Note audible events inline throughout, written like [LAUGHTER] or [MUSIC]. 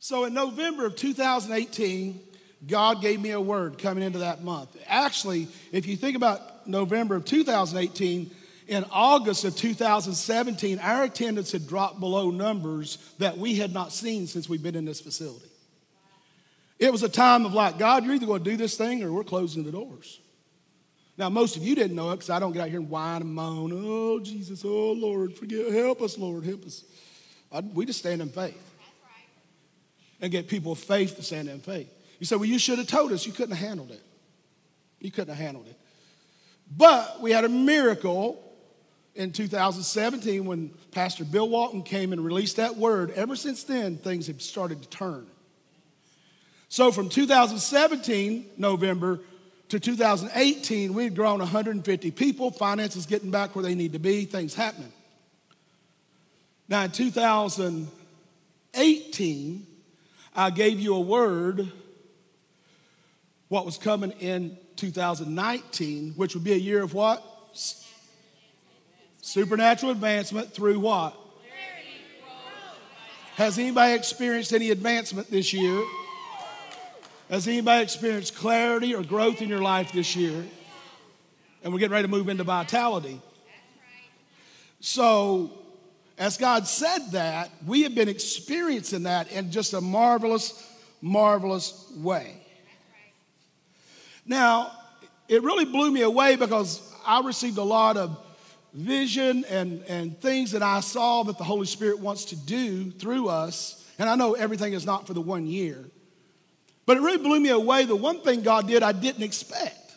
So in November of 2018, God gave me a word coming into that month. Actually, if you think about November of 2018, in August of 2017, our attendance had dropped below numbers that we had not seen since we've been in this facility. It was a time of like, God, you're either going to do this thing or we're closing the doors. Now, most of you didn't know it because I don't get out here and whine and moan. Oh, Jesus, oh, Lord, forgive, help us, Lord, help us. I, we just stand in faith and get people of faith to stand in faith. You say, well, you should have told us. You couldn't have handled it. You couldn't have handled it. But we had a miracle in 2017 when Pastor Bill Walton came and released that word. Ever since then, things have started to turn. So from 2017, November, to 2018, we had grown 150 people, finances getting back where they need to be, things happening. Now, in 2018, I gave you a word what was coming in 2019, which would be a year of what? Supernatural advancement through what? Has anybody experienced any advancement this year? Has anybody experienced clarity or growth in your life this year? And we're getting ready to move into vitality. So, as God said that, we have been experiencing that in just a marvelous, marvelous way. Now, it really blew me away because I received a lot of vision and, and things that I saw that the Holy Spirit wants to do through us. And I know everything is not for the one year. But it really blew me away. The one thing God did I didn't expect.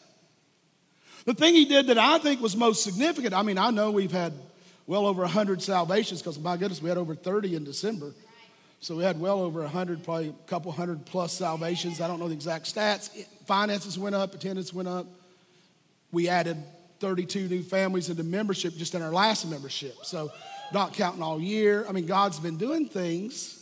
The thing He did that I think was most significant, I mean, I know we've had well over 100 salvations because, my goodness, we had over 30 in December. So we had well over 100, probably a couple hundred plus salvations. I don't know the exact stats. Finances went up, attendance went up. We added 32 new families into membership just in our last membership. So, not counting all year. I mean, God's been doing things.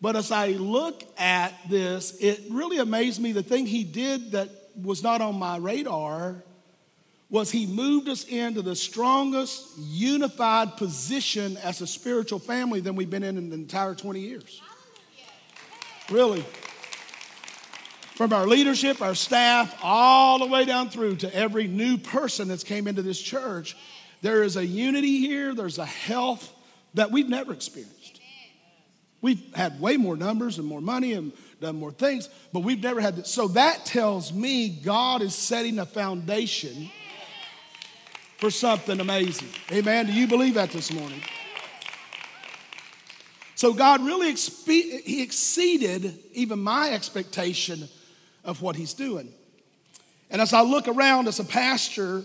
But as I look at this, it really amazed me. The thing he did that was not on my radar was he moved us into the strongest unified position as a spiritual family than we've been in in the entire 20 years. Really. From our leadership, our staff, all the way down through to every new person that's came into this church, there is a unity here, there's a health that we've never experienced. We've had way more numbers and more money and done more things, but we've never had this. So that tells me God is setting a foundation for something amazing. Amen. Do you believe that this morning? So God really expe- he exceeded even my expectation of what he's doing. And as I look around as a pastor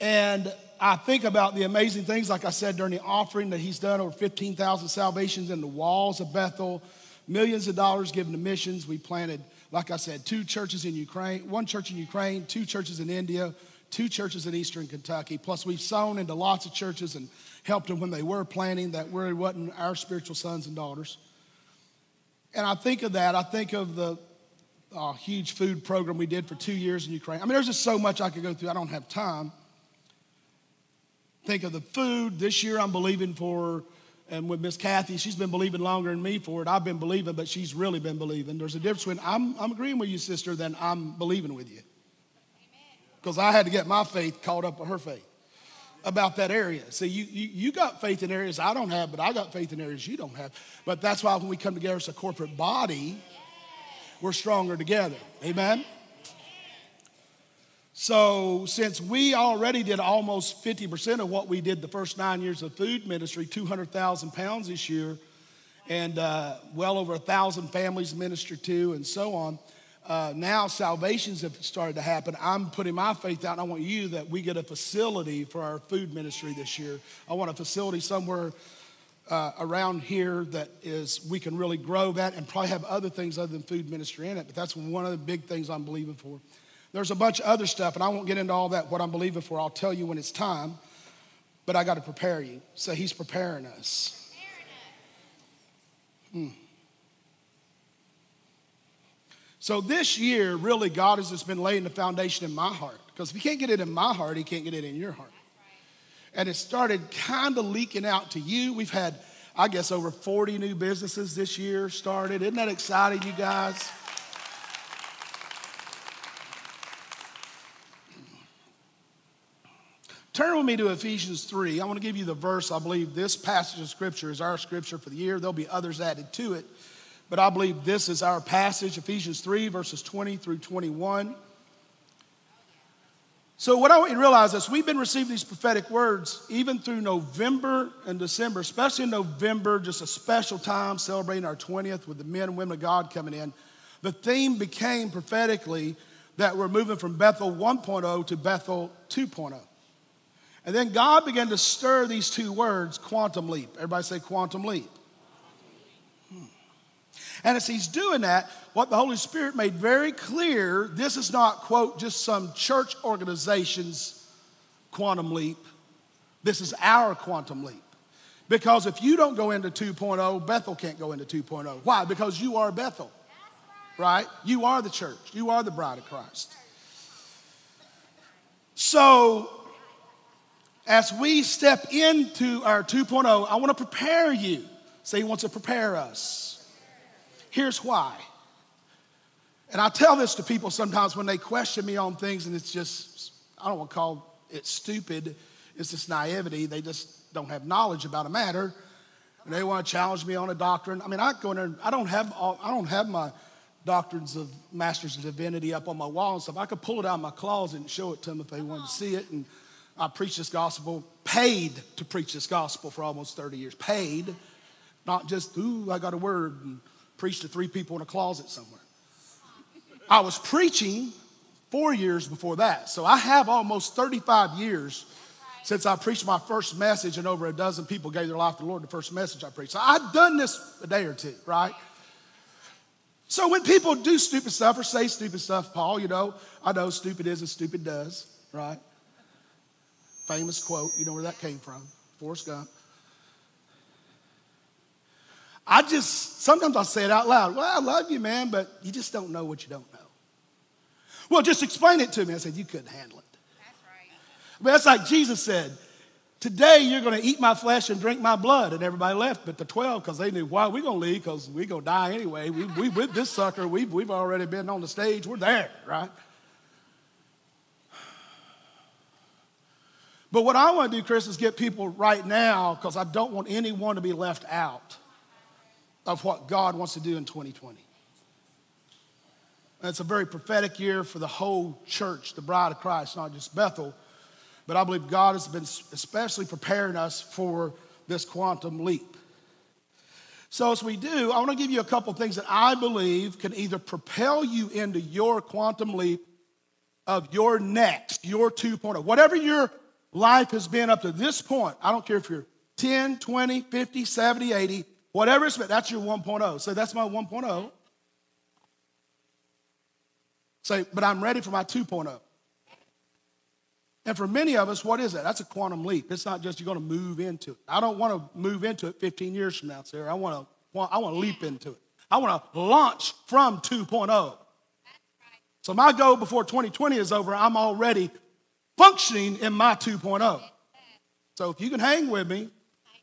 and I think about the amazing things, like I said during the offering, that he's done over 15,000 salvations in the walls of Bethel, millions of dollars given to missions. We planted, like I said, two churches in Ukraine, one church in Ukraine, two churches in India, two churches in eastern Kentucky. Plus, we've sown into lots of churches and helped them when they were planning that really wasn't our spiritual sons and daughters. And I think of that. I think of the uh, huge food program we did for two years in Ukraine. I mean, there's just so much I could go through. I don't have time. Think of the food. This year I'm believing for, and with Miss Kathy, she's been believing longer than me for it. I've been believing, but she's really been believing. There's a difference between I'm, I'm agreeing with you, sister, than I'm believing with you. Because I had to get my faith caught up with her faith about that area. See, you, you, you got faith in areas I don't have, but I got faith in areas you don't have. But that's why when we come together as a corporate body, we're stronger together. Amen? So, since we already did almost 50% of what we did the first nine years of food ministry, 200,000 pounds this year, and uh, well over a thousand families ministered to, and so on. Uh, now salvations have started to happen. I'm putting my faith out, and I want you that we get a facility for our food ministry this year. I want a facility somewhere uh, around here that is we can really grow that, and probably have other things other than food ministry in it. But that's one of the big things I'm believing for. There's a bunch of other stuff, and I won't get into all that, what I'm believing for. I'll tell you when it's time, but I got to prepare you. So he's preparing us. Hmm. So this year, really, God has just been laying the foundation in my heart. Because if he can't get it in my heart, he can't get it in your heart. And it started kind of leaking out to you. We've had I guess, over 40 new businesses this year started. Isn't that exciting, you guys? Turn with me to Ephesians 3. I want to give you the verse. I believe this passage of scripture is our scripture for the year. There'll be others added to it, but I believe this is our passage, Ephesians 3, verses 20 through 21. So, what I want you to realize is we've been receiving these prophetic words even through November and December, especially in November, just a special time celebrating our 20th with the men and women of God coming in. The theme became prophetically that we're moving from Bethel 1.0 to Bethel 2.0. And then God began to stir these two words, quantum leap. Everybody say quantum leap. And as he's doing that, what the Holy Spirit made very clear this is not, quote, just some church organization's quantum leap. This is our quantum leap. Because if you don't go into 2.0, Bethel can't go into 2.0. Why? Because you are Bethel, right? You are the church, you are the bride of Christ. So, as we step into our 2.0, I want to prepare you. Say, he wants to prepare us. Here's why. And I tell this to people sometimes when they question me on things, and it's just, I don't want to call it stupid, it's just naivety. They just don't have knowledge about a matter. And they want to challenge me on a doctrine. I mean, I go in there, I don't have, all, I don't have my doctrines of masters of divinity up on my wall and stuff. I could pull it out of my closet and show it to them if they wanted to see it. And I preached this gospel, paid to preach this gospel for almost 30 years. Paid, not just, ooh, I got a word and preached to three people in a closet somewhere. I was preaching four years before that. So I have almost 35 years since I preached my first message, and over a dozen people gave their life to the Lord the first message I preached. So I've done this a day or two, right? So when people do stupid stuff or say stupid stuff, Paul, you know, I know stupid is as stupid does, right? Famous quote, you know where that came from Forrest Gump. I just, sometimes I say it out loud. Well, I love you, man, but you just don't know what you don't know. Well, just explain it to me. I said, You couldn't handle it. That's right. But that's like Jesus said, Today you're going to eat my flesh and drink my blood. And everybody left but the 12 because they knew, why are we going to leave? Because we're going to die anyway. We, we with this sucker, we've, we've already been on the stage. We're there, right? But what I want to do, Chris, is get people right now because I don't want anyone to be left out of what God wants to do in 2020. And it's a very prophetic year for the whole church, the bride of Christ, not just Bethel. But I believe God has been especially preparing us for this quantum leap. So, as we do, I want to give you a couple things that I believe can either propel you into your quantum leap of your next, your 2.0, whatever your life has been up to this point. I don't care if you're 10, 20, 50, 70, 80, whatever it's that's your 1.0. So that's my 1.0. Say, but I'm ready for my 2.0. And for many of us, what is that? That's a quantum leap. It's not just you're going to move into it. I don't want to move into it 15 years from now, Sarah. I want to, I want to leap into it. I want to launch from 2.0. So my goal before 2020 is over, I'm already functioning in my 2.0. So if you can hang with me,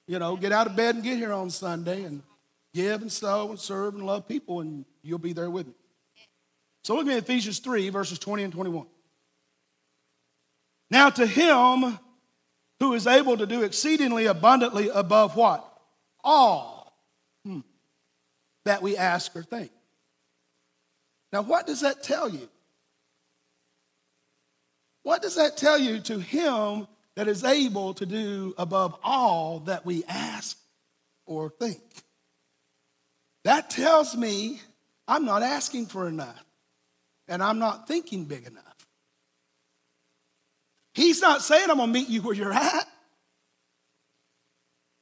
you know, get out of bed and get here on Sunday and give and sow and serve and love people, and you'll be there with me. So look at Ephesians 3, verses 20 and 21. Now to him who is able to do exceedingly abundantly above what? All hmm, that we ask or think. Now, what does that tell you? What does that tell you to him that is able to do above all that we ask or think? That tells me I'm not asking for enough and I'm not thinking big enough. He's not saying I'm gonna meet you where you're at.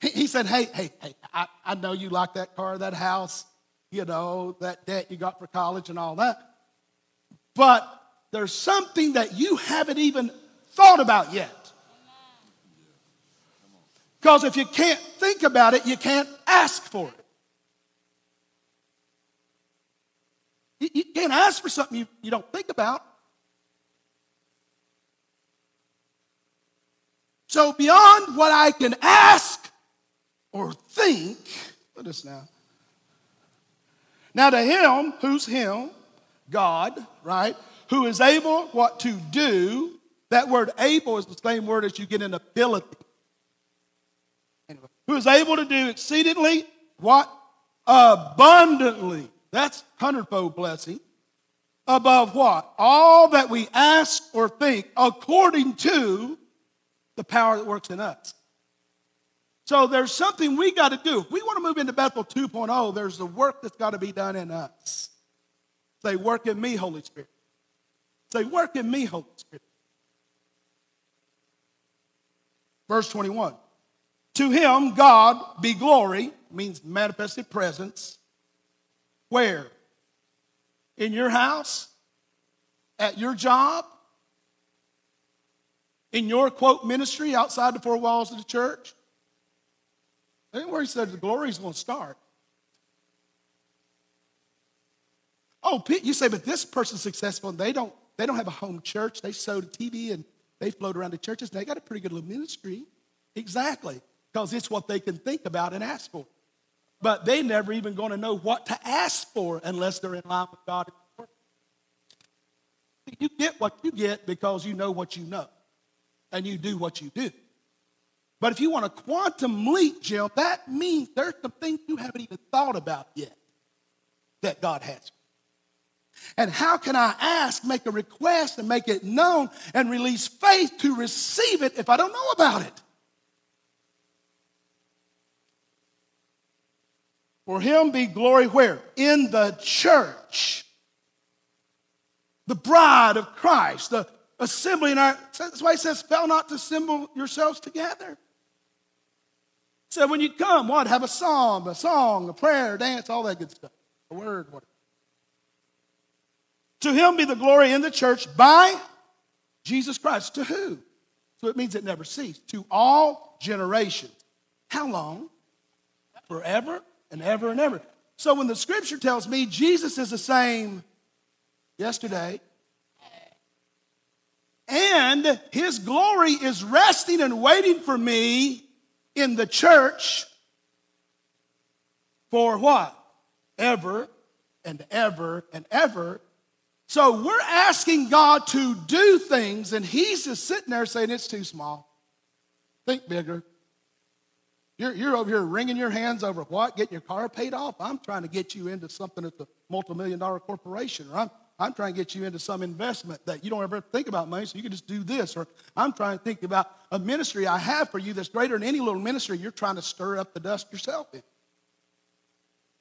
He, said, Hey, hey, hey, I, I know you like that car, that house, you know, that debt you got for college and all that. But there's something that you haven't even thought about yet. Because if you can't think about it, you can't ask for it. You, you can't ask for something you, you don't think about. So, beyond what I can ask or think, look at this now. Now to him, who's him? God, right? Who is able what to do. That word able is the same word as you get in ability. Who is able to do exceedingly what? Abundantly. That's hundredfold blessing. Above what? All that we ask or think according to the power that works in us. So there's something we got to do. If we want to move into Bethel 2.0, there's the work that's got to be done in us. Say, work in me, Holy Spirit. Say, work in me, Holy Spirit. Verse 21. To him, God be glory, means manifested presence. Where? In your house? At your job? In your quote ministry outside the four walls of the church? That's where he said the glory is going to start. Oh, you say, but this person's successful and they don't, they don't have a home church. They sow to TV and they float around the churches they got a pretty good little ministry. Exactly, because it's what they can think about and ask for. But they never even going to know what to ask for unless they're in line with God. You get what you get because you know what you know and you do what you do. But if you want a quantum leap, Jim, that means there's some things you haven't even thought about yet that God has. And how can I ask, make a request, and make it known and release faith to receive it if I don't know about it? For him be glory where? In the church. The bride of Christ, the assembly in our, that's why he says, fail not to assemble yourselves together. So when you come, what? Have a psalm, a song, a prayer, dance, all that good stuff. A word, whatever. To him be the glory in the church by Jesus Christ. To who? So it means it never ceased. To all generations. How long? Forever and ever and ever. So when the scripture tells me Jesus is the same yesterday, and his glory is resting and waiting for me in the church for what? Ever and ever and ever. So we're asking God to do things, and He's just sitting there saying, It's too small. Think bigger. You're, you're over here wringing your hands over what? Getting your car paid off? I'm trying to get you into something at the multi million dollar corporation, or I'm I'm trying to get you into some investment that you don't ever think about money, so you can just do this. Or I'm trying to think about a ministry I have for you that's greater than any little ministry you're trying to stir up the dust yourself in.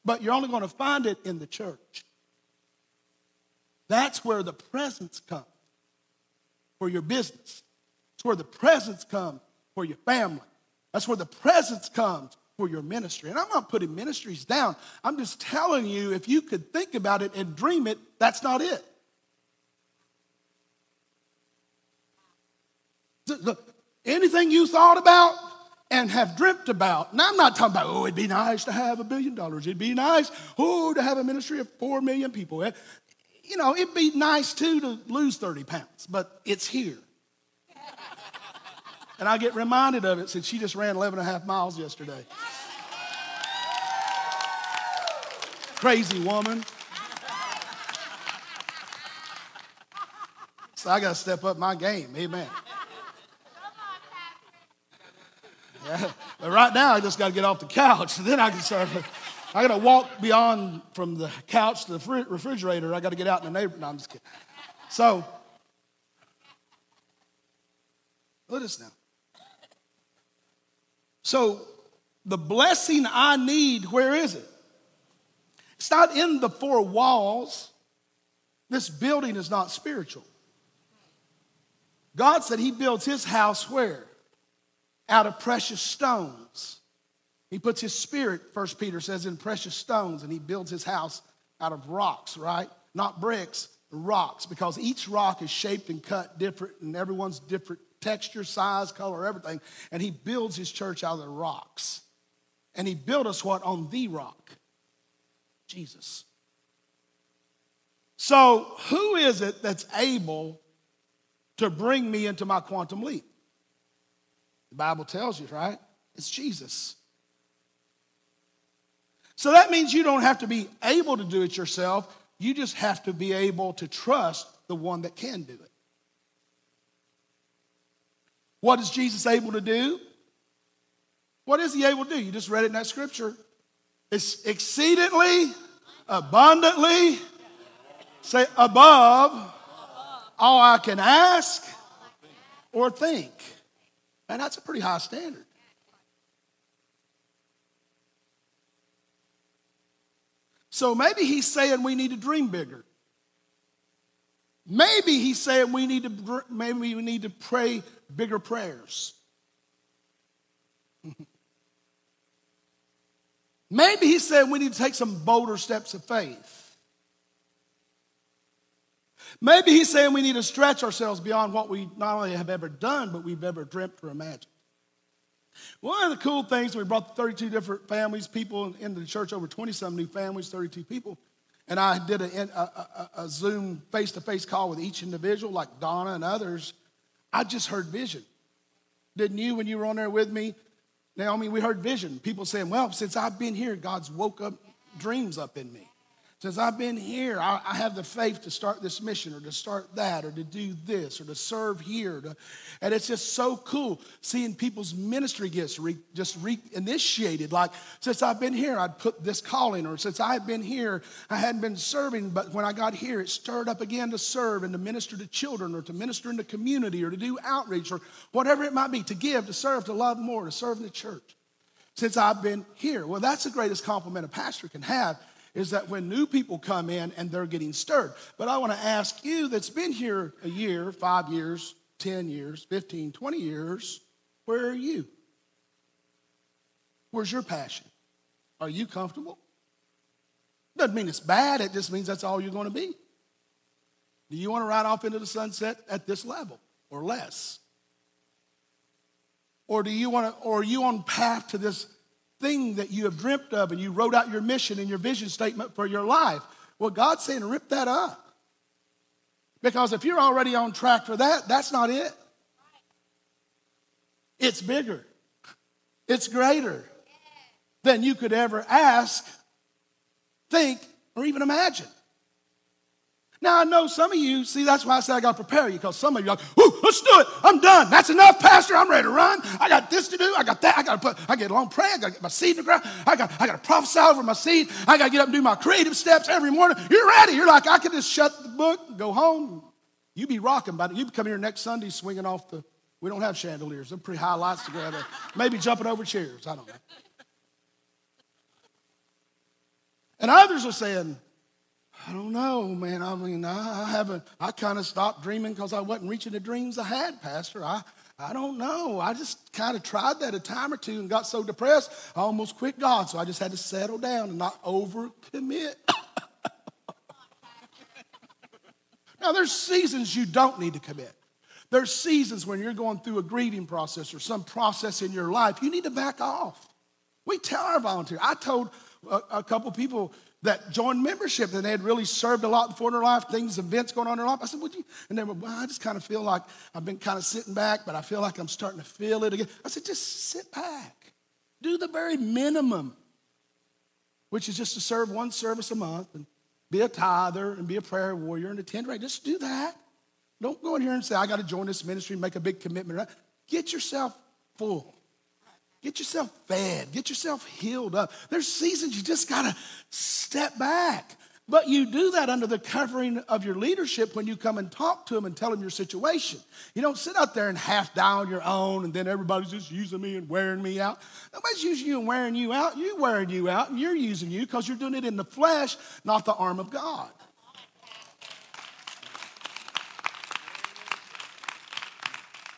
But you're only going to find it in the church. That's where the presence comes for your business. It's where the presence comes for your family. That's where the presence comes for your ministry. And I'm not putting ministries down. I'm just telling you, if you could think about it and dream it, that's not it. Anything you thought about and have dreamt about, now I'm not talking about, oh, it'd be nice to have a billion dollars. It'd be nice, oh, to have a ministry of four million people. You know, it'd be nice too to lose 30 pounds, but it's here. And I get reminded of it since she just ran 11 and a half miles yesterday. Crazy woman. So I got to step up my game. Amen. Yeah. But right now, I just got to get off the couch. [LAUGHS] Then I can start. I got to walk beyond from the couch to the refrigerator. I got to get out in the neighborhood. No, I'm just kidding. So, look at this now. So, the blessing I need, where is it? It's not in the four walls. This building is not spiritual. God said He builds His house where? Out of precious stones. He puts His spirit, First Peter says, in precious stones, and He builds His house out of rocks, right? Not bricks, rocks, because each rock is shaped and cut different, and everyone's different texture, size, color, everything. And he builds his church out of the rocks. And he built us what? On the rock Jesus. So, who is it that's able to bring me into my quantum leap? The Bible tells you, right? It's Jesus. So that means you don't have to be able to do it yourself. You just have to be able to trust the one that can do it. What is Jesus able to do? What is he able to do? You just read it in that scripture. It's exceedingly, abundantly, say above all I can ask or think. And that's a pretty high standard. So maybe he's saying we need to dream bigger. Maybe he's saying we need to maybe we need to pray bigger prayers. [LAUGHS] maybe he said we need to take some bolder steps of faith. Maybe he's saying we need to stretch ourselves beyond what we not only have ever done, but we've ever dreamt or imagined. One of the cool things, we brought 32 different families, people into the church, over 20 some new families, 32 people. And I did a, a, a, a Zoom face to face call with each individual, like Donna and others. I just heard vision. Didn't you when you were on there with me? Naomi, we heard vision. People saying, well, since I've been here, God's woke up dreams up in me. Since I've been here, I, I, have the faith to start this mission or to start that or to do this or to serve here. To, and it's just so cool seeing people's ministry gifts re, just reinitiated. Like, since I've been here, I'd put this calling, or since I've been here, I hadn't been serving, but when I got here, it stirred up again to serve and to minister to children or to minister in the community or to do outreach or whatever it might be, to give, to serve, to love more, to serve in the church. Since I've been here. Well, that's the greatest compliment a pastor can have is that when new people come in and they're getting stirred. But I want to ask you that's been here a year, five years, 10 years, 15, 20 years, where are you? Where's your passion? Are you comfortable? Doesn't mean it's bad, it just means that's all you're going to be. Do you want to ride off into the sunset at this level or less? Or do you want to, or are you on path to this thing that you have dreamt of and you wrote out your mission and your vision statement for your life. Well, God's saying, rip that up. Because if you're already on track for that, that's not it. It's bigger, it's greater than you could ever ask, think, or even imagine. Now I know some of you, see, that's why I said I got to prepare you, because some of you are like, Ooh, let's do it. I'm done. That's enough, Pastor. I'm ready to run. I got this to do. I got that. I got to put, I get along pray. I got to get my seed in the ground. I got, I got to prophesy over my seed. I got to get up and do my creative steps every morning. You're ready. You're like, I can just shut the book, and go home. You be rocking, but you come here next Sunday swinging off the, we don't have chandeliers. They're pretty high lights to together. Maybe jumping over chairs. I don't know. And others are saying, I don't know, man. I mean, I, haven't, I kind of stopped dreaming because I wasn't reaching the dreams I had, Pastor. I, I don't know. I just kind of tried that a time or two and got so depressed, I almost quit God. So I just had to settle down and not overcommit. [COUGHS] now, there's seasons you don't need to commit. There's seasons when you're going through a grieving process or some process in your life, you need to back off. We tell our volunteers. I told a, a couple people that joined membership and they had really served a lot before in their life, things, events going on in their life. I said, Would you? And they were, well, I just kind of feel like I've been kind of sitting back, but I feel like I'm starting to feel it again. I said, Just sit back. Do the very minimum, which is just to serve one service a month and be a tither and be a prayer warrior and attend right. Just do that. Don't go in here and say, I got to join this ministry and make a big commitment. Get yourself full. Get yourself fed. Get yourself healed up. There's seasons you just got to step back. But you do that under the covering of your leadership when you come and talk to them and tell them your situation. You don't sit out there and half down your own and then everybody's just using me and wearing me out. Nobody's using you and wearing you out. You're wearing you out and you're using you because you're doing it in the flesh, not the arm of God.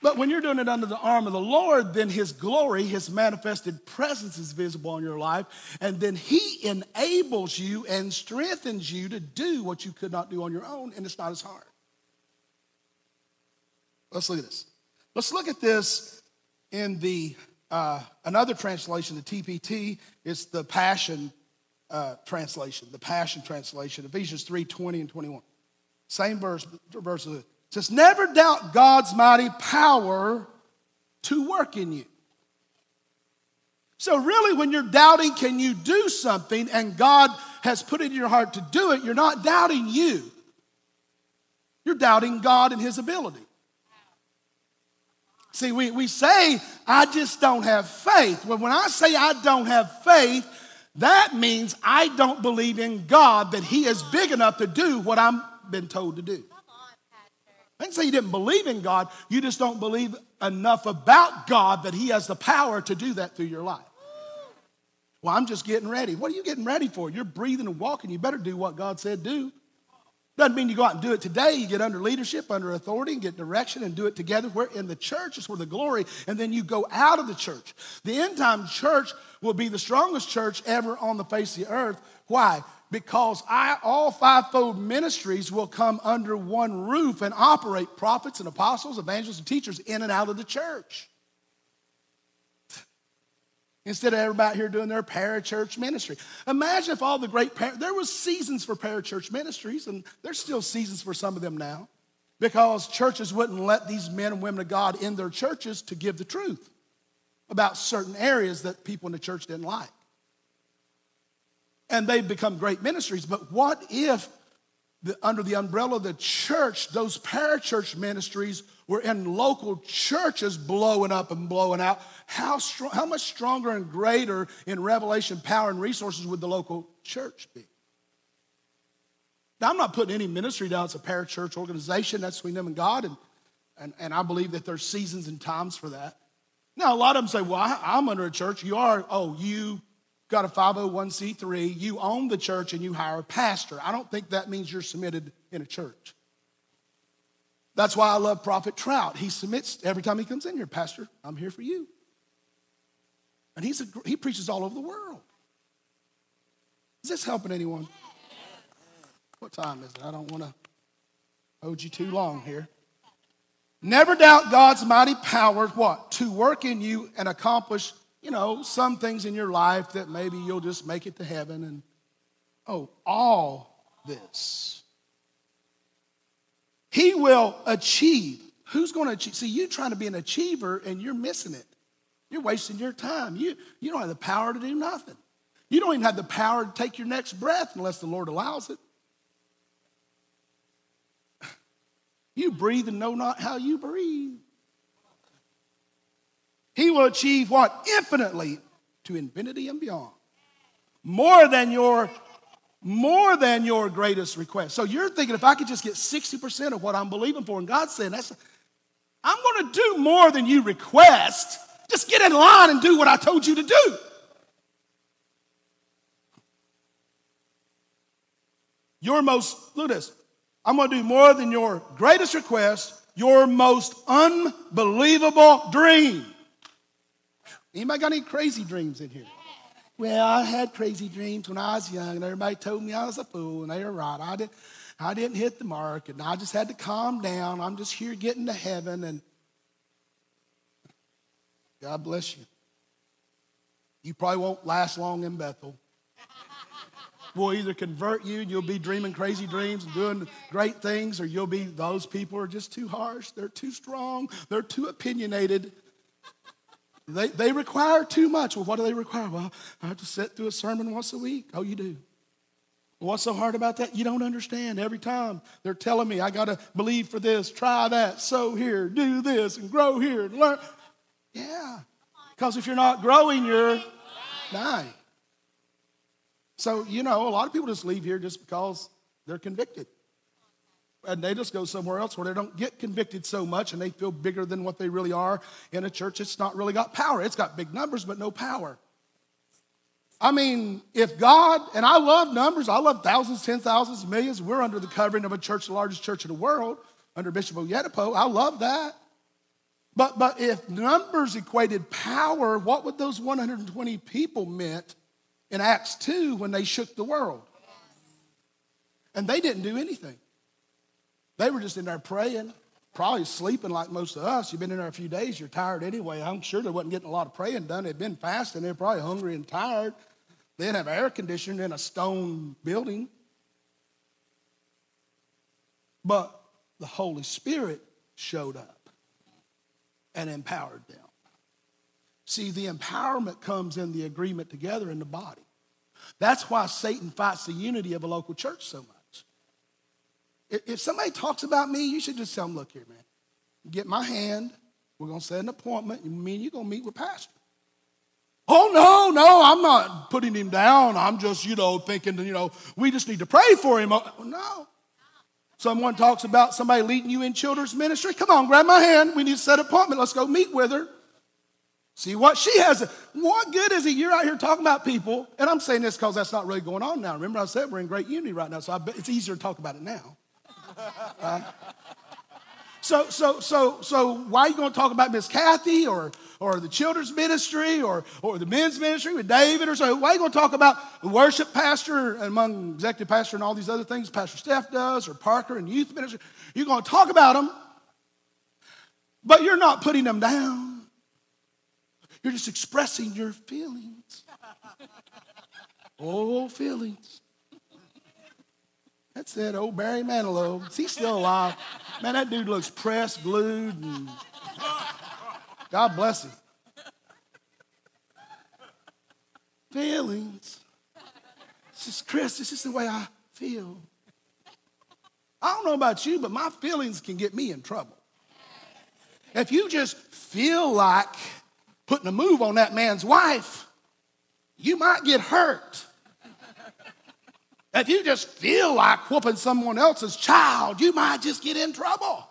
But when you're doing it under the arm of the Lord, then His glory, His manifested presence is visible in your life. And then He enables you and strengthens you to do what you could not do on your own, and it's not as hard. Let's look at this. Let's look at this in the uh, another translation, the TPT. It's the Passion uh, translation, the Passion translation, Ephesians 3 20 and 21. Same verse, verse says, Never doubt God's mighty power to work in you. So, really, when you're doubting, can you do something, and God has put it in your heart to do it, you're not doubting you. You're doubting God and His ability. See, we, we say, I just don't have faith. Well, when I say I don't have faith, that means I don't believe in God that He is big enough to do what I'm been told to do. I didn't say you didn't believe in God, you just don't believe enough about God that He has the power to do that through your life. Well, I'm just getting ready. What are you getting ready for? You're breathing and walking. You better do what God said do. Doesn't mean you go out and do it today. You get under leadership, under authority, and get direction and do it together. Where in the church is where the glory, and then you go out of the church. The end time church will be the strongest church ever on the face of the earth. Why? Because I, all fivefold ministries will come under one roof and operate prophets and apostles, evangelists, and teachers in and out of the church. Instead of everybody here doing their parachurch ministry. Imagine if all the great, par- there was seasons for parachurch ministries, and there's still seasons for some of them now, because churches wouldn't let these men and women of God in their churches to give the truth about certain areas that people in the church didn't like. And they've become great ministries, but what if the, under the umbrella of the church, those parachurch ministries were in local churches blowing up and blowing out. How, strong, how much stronger and greater in revelation, power, and resources would the local church be? Now, I'm not putting any ministry down. It's a parachurch organization. That's between them and God. And, and, and I believe that there's seasons and times for that. Now, a lot of them say, well, I, I'm under a church. You are, oh, you got a 501c3, you own the church, and you hire a pastor. I don't think that means you're submitted in a church. That's why I love Prophet Trout. He submits every time he comes in here, Pastor, I'm here for you. And he's a, he preaches all over the world. Is this helping anyone? What time is it? I don't want to hold you too long here. Never doubt God's mighty power, what? To work in you and accomplish you know, some things in your life that maybe you'll just make it to heaven and, oh, all this. He will achieve. Who's going to achieve? See, you trying to be an achiever and you're missing it. You're wasting your time. You, you don't have the power to do nothing. You don't even have the power to take your next breath unless the Lord allows it. [LAUGHS] You breathe and know not how you breathe. He will achieve what? Infinitely to infinity and beyond. More than your more than your greatest request. So you're thinking if I could just get 60% of what I'm believing for, and God's saying that's I'm going to do more than you request. Just get in line and do what I told you to do. Your most, look at this. I'm going to do more than your greatest request, your most unbelievable dream. Anybody got any crazy dreams in here? Well, I had crazy dreams when I was young, and everybody told me I was a fool, and they were right. I, did, I didn't hit the mark, and I just had to calm down. I'm just here getting to heaven, and God bless you. You probably won't last long in Bethel. We'll either convert you and you'll be dreaming crazy dreams and doing great things, or you'll be those people are just too harsh, they're too strong, they're too opinionated. They, they require too much. Well, what do they require? Well, I have to sit through a sermon once a week. Oh, you do. What's so hard about that? You don't understand. Every time they're telling me I got to believe for this, try that, sow here, do this, and grow here and learn. Yeah. Because if you're not growing, you're dying. So, you know, a lot of people just leave here just because they're convicted and they just go somewhere else where they don't get convicted so much and they feel bigger than what they really are. In a church it's not really got power. It's got big numbers but no power. I mean if god and i love numbers. I love thousands ten thousands millions. We're under the covering of a church the largest church in the world under bishop oyedepo i love that. But but if numbers equated power what would those 120 people meant in acts 2 when they shook the world? And they didn't do anything they were just in there praying, probably sleeping like most of us. You've been in there a few days, you're tired anyway. I'm sure they wasn't getting a lot of praying done. They'd been fasting, they're probably hungry and tired. They didn't have air conditioning in a stone building. But the Holy Spirit showed up and empowered them. See, the empowerment comes in the agreement together in the body. That's why Satan fights the unity of a local church so much. If somebody talks about me, you should just tell them, look here, man, get my hand. We're going to set an appointment. You mean you're going to meet with pastor. Oh, no, no, I'm not putting him down. I'm just, you know, thinking, you know, we just need to pray for him. Oh, no. Someone talks about somebody leading you in children's ministry. Come on, grab my hand. We need to set an appointment. Let's go meet with her. See what she has. What good is it? You're out here talking about people, and I'm saying this because that's not really going on now. Remember, I said we're in great unity right now, so bet it's easier to talk about it now. So, so, so, so, why are you going to talk about Miss Kathy or, or the children's ministry or, or the men's ministry with David or so? Why are you going to talk about the worship pastor among executive pastor and all these other things Pastor Steph does or Parker and youth ministry? You're going to talk about them, but you're not putting them down. You're just expressing your feelings. oh, feelings. That's it, old Barry Manilow. Is he still alive? Man, that dude looks pressed, glued, and God bless him. Feelings. This is Chris, this is the way I feel. I don't know about you, but my feelings can get me in trouble. If you just feel like putting a move on that man's wife, you might get hurt. If you just feel like whooping someone else's child, you might just get in trouble.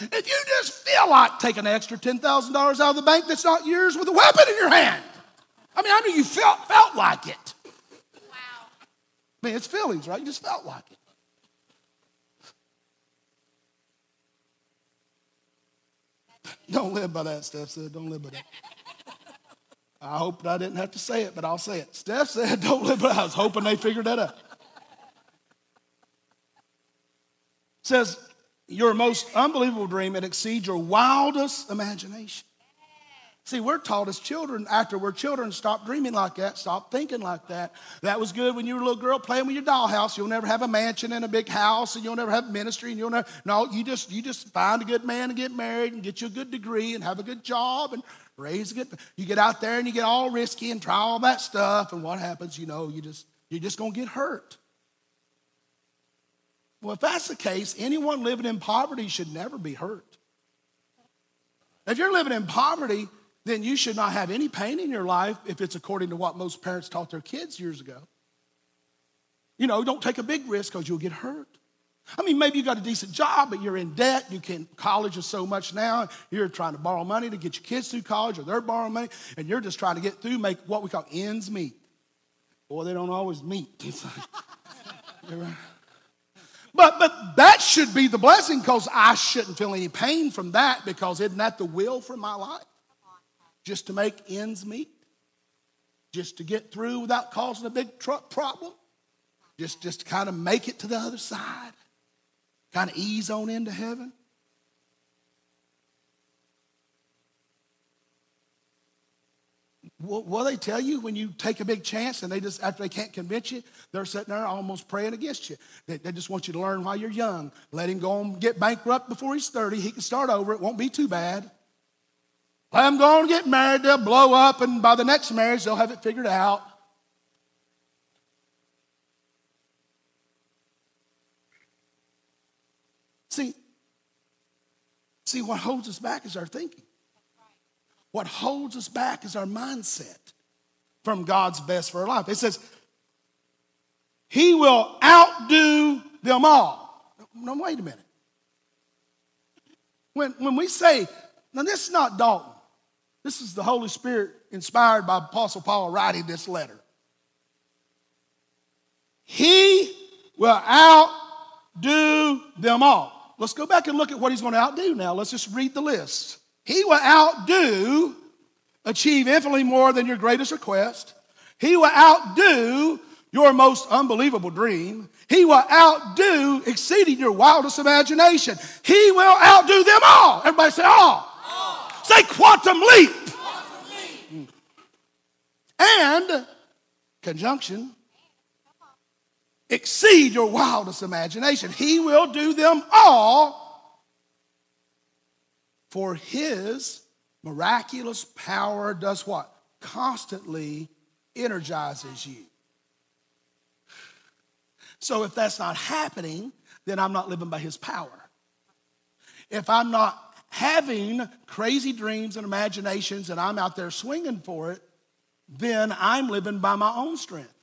If you just feel like taking an extra $10,000 out of the bank that's not yours with a weapon in your hand. I mean, I mean, you felt, felt like it. Wow. I mean, it's feelings, right? You just felt like it. Don't live by that, Steph said. Don't live by that. I hope I didn't have to say it, but I'll say it. Steph said, [LAUGHS] don't live by that. I was hoping they figured that out. Says, Your most unbelievable dream, it exceeds your wildest imagination. See, we're taught as children, after we're children, stop dreaming like that, stop thinking like that. That was good when you were a little girl playing with your dollhouse. You'll never have a mansion and a big house, and you'll never have ministry, and you'll never. No, you just you just find a good man and get married and get you a good degree and have a good job and raise a good. You get out there and you get all risky and try all that stuff, and what happens? You know, you just you're just gonna get hurt. Well, if that's the case, anyone living in poverty should never be hurt. If you're living in poverty, then you should not have any pain in your life if it's according to what most parents taught their kids years ago. You know, don't take a big risk because you'll get hurt. I mean, maybe you got a decent job, but you're in debt. You can college is so much now. You're trying to borrow money to get your kids through college, or they're borrowing money, and you're just trying to get through, make what we call ends meet. Boy, they don't always meet. [LAUGHS] [LAUGHS] But, but that should be the blessing because I shouldn't feel any pain from that because isn't that the will for my life? Just to make ends meet? Just to get through without causing a big truck problem? Just, just to kind of make it to the other side? Kind of ease on into heaven? What they tell you when you take a big chance and they just, after they can't convince you, they're sitting there almost praying against you. They, they just want you to learn while you're young. Let him go and get bankrupt before he's 30. He can start over. It won't be too bad. Let him go and get married. They'll blow up, and by the next marriage, they'll have it figured out. See, see, what holds us back is our thinking. What holds us back is our mindset from God's best for our life. It says, He will outdo them all. Now, wait a minute. When, when we say, now this is not Dalton, this is the Holy Spirit inspired by Apostle Paul writing this letter. He will outdo them all. Let's go back and look at what he's going to outdo now. Let's just read the list. He will outdo, achieve infinitely more than your greatest request. He will outdo your most unbelievable dream. He will outdo, exceeding your wildest imagination. He will outdo them all. Everybody say all. Say quantum leap. And conjunction, exceed your wildest imagination. He will do them all for his Miraculous power does what? Constantly energizes you. So if that's not happening, then I'm not living by his power. If I'm not having crazy dreams and imaginations and I'm out there swinging for it, then I'm living by my own strength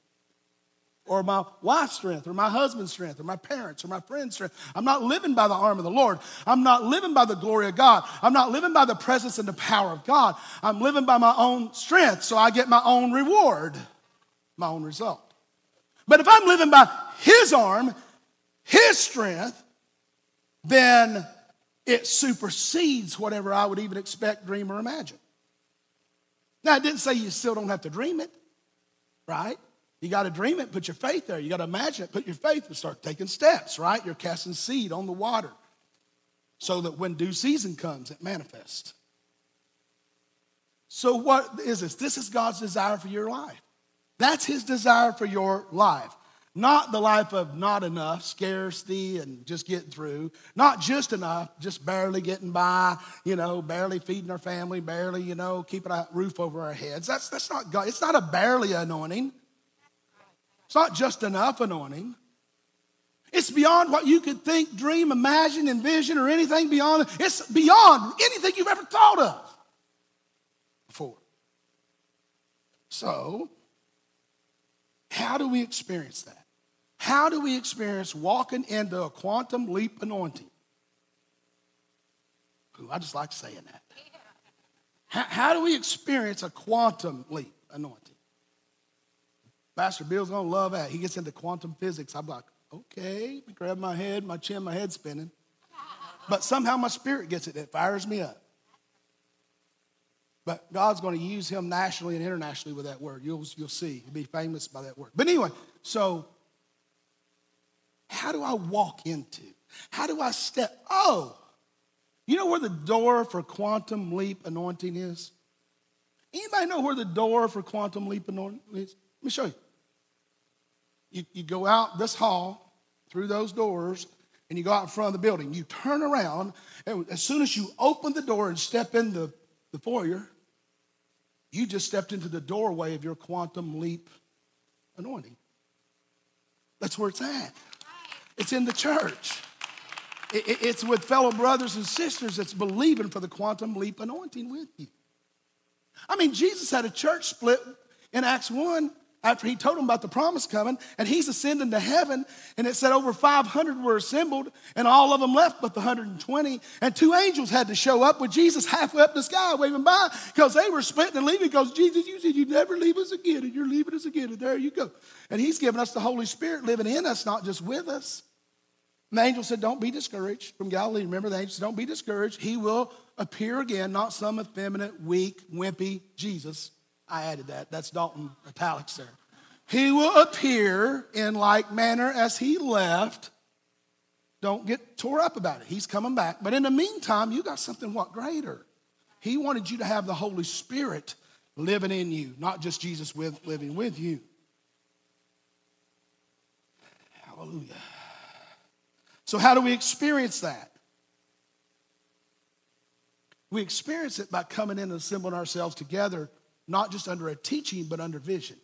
or my wife's strength or my husband's strength or my parents or my friend's strength. I'm not living by the arm of the Lord. I'm not living by the glory of God. I'm not living by the presence and the power of God. I'm living by my own strength so I get my own reward, my own result. But if I'm living by His arm, His strength, then it supersedes whatever I would even expect, dream, or imagine. Now, I didn't say you still don't have to dream it, right? You got to dream it, put your faith there. You got to imagine it, put your faith and start taking steps, right? You're casting seed on the water so that when due season comes, it manifests. So, what is this? This is God's desire for your life. That's His desire for your life. Not the life of not enough, scarcity, and just getting through. Not just enough, just barely getting by, you know, barely feeding our family, barely, you know, keeping a roof over our heads. That's, that's not God. It's not a barely anointing. It's not just enough anointing. It's beyond what you could think, dream, imagine, envision, or anything beyond. It's beyond anything you've ever thought of before. So, how do we experience that? How do we experience walking into a quantum leap anointing? Ooh, I just like saying that. How, how do we experience a quantum leap anointing? Pastor Bill's gonna love that. He gets into quantum physics. I'm like, okay, grab my head, my chin, my head spinning. But somehow my spirit gets it, it fires me up. But God's going to use him nationally and internationally with that word. You'll, you'll see. He'll be famous by that word. But anyway, so how do I walk into? How do I step? Oh, you know where the door for quantum leap anointing is? Anybody know where the door for quantum leap anointing is? Let me show you. You, you go out this hall through those doors and you go out in front of the building. You turn around, and as soon as you open the door and step in the, the foyer, you just stepped into the doorway of your quantum leap anointing. That's where it's at. It's in the church. It's with fellow brothers and sisters that's believing for the quantum leap anointing with you. I mean, Jesus had a church split in Acts 1 after he told them about the promise coming, and he's ascending to heaven, and it said over 500 were assembled, and all of them left but the 120. And two angels had to show up with Jesus halfway up the sky waving by because they were splitting and leaving because Jesus, you said you'd never leave us again, and you're leaving us again, and there you go. And he's given us the Holy Spirit living in us, not just with us. And the angel said, Don't be discouraged from Galilee. Remember, the angel said, Don't be discouraged. He will appear again, not some effeminate, weak, wimpy Jesus I added that. That's Dalton italics there. He will appear in like manner as he left. Don't get tore up about it. He's coming back. But in the meantime, you got something what greater. He wanted you to have the Holy Spirit living in you, not just Jesus with, living with you. Hallelujah. So, how do we experience that? We experience it by coming in and assembling ourselves together not just under a teaching, but under vision.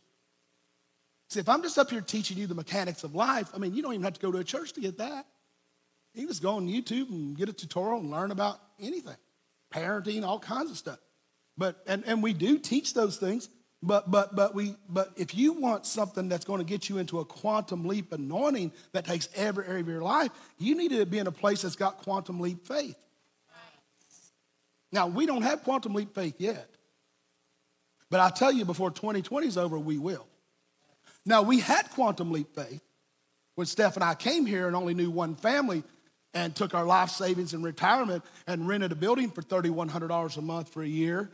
See, if I'm just up here teaching you the mechanics of life, I mean, you don't even have to go to a church to get that. You can just go on YouTube and get a tutorial and learn about anything, parenting, all kinds of stuff. But and, and we do teach those things, but but but we but if you want something that's going to get you into a quantum leap anointing that takes every area of your life, you need to be in a place that's got quantum leap faith. Now we don't have quantum leap faith yet. But I tell you, before 2020 is over, we will. Now, we had quantum leap faith when Steph and I came here and only knew one family and took our life savings and retirement and rented a building for $3,100 a month for a year,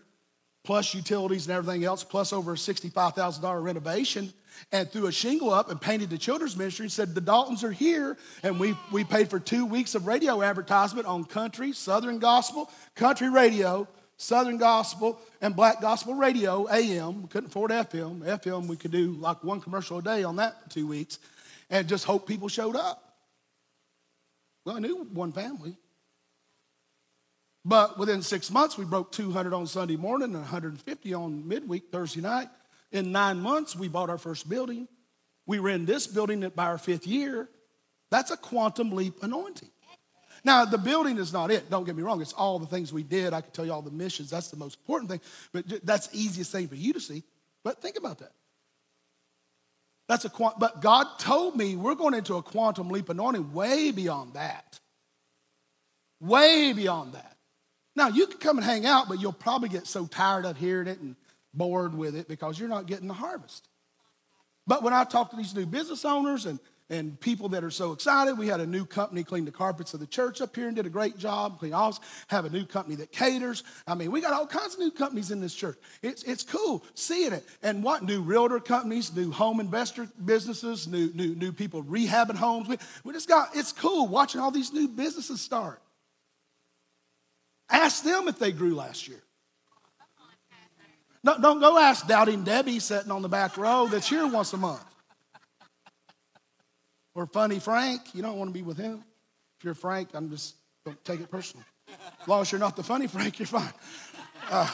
plus utilities and everything else, plus over a $65,000 renovation, and threw a shingle up and painted the children's ministry and said, The Daltons are here. And we, we paid for two weeks of radio advertisement on country, Southern gospel, country radio, Southern Gospel and Black Gospel Radio, AM. We couldn't afford FM. FM, we could do like one commercial a day on that for two weeks and just hope people showed up. Well, I knew one family. But within six months, we broke 200 on Sunday morning and 150 on midweek, Thursday night. In nine months, we bought our first building. We were in this building by our fifth year. That's a quantum leap anointing. Now, the building is not it. Don't get me wrong. It's all the things we did. I can tell you all the missions. That's the most important thing. But that's the easiest thing for you to see. But think about that. That's a quant- but God told me we're going into a quantum leap anointing way beyond that. Way beyond that. Now, you can come and hang out, but you'll probably get so tired of hearing it and bored with it because you're not getting the harvest. But when I talk to these new business owners and, and people that are so excited, we had a new company clean the carpets of the church up here and did a great job, clean office, have a new company that caters. I mean, we got all kinds of new companies in this church. It's, it's cool seeing it. And what? New realtor companies, new home investor businesses, new, new, new people rehabbing homes. We, we just got, it's cool watching all these new businesses start. Ask them if they grew last year. No, don't go ask Doubting Debbie sitting on the back row that's here once a month. Or Funny Frank. You don't want to be with him. If you're Frank, I'm just, don't take it personal. As long as you're not the funny Frank, you're fine. Uh,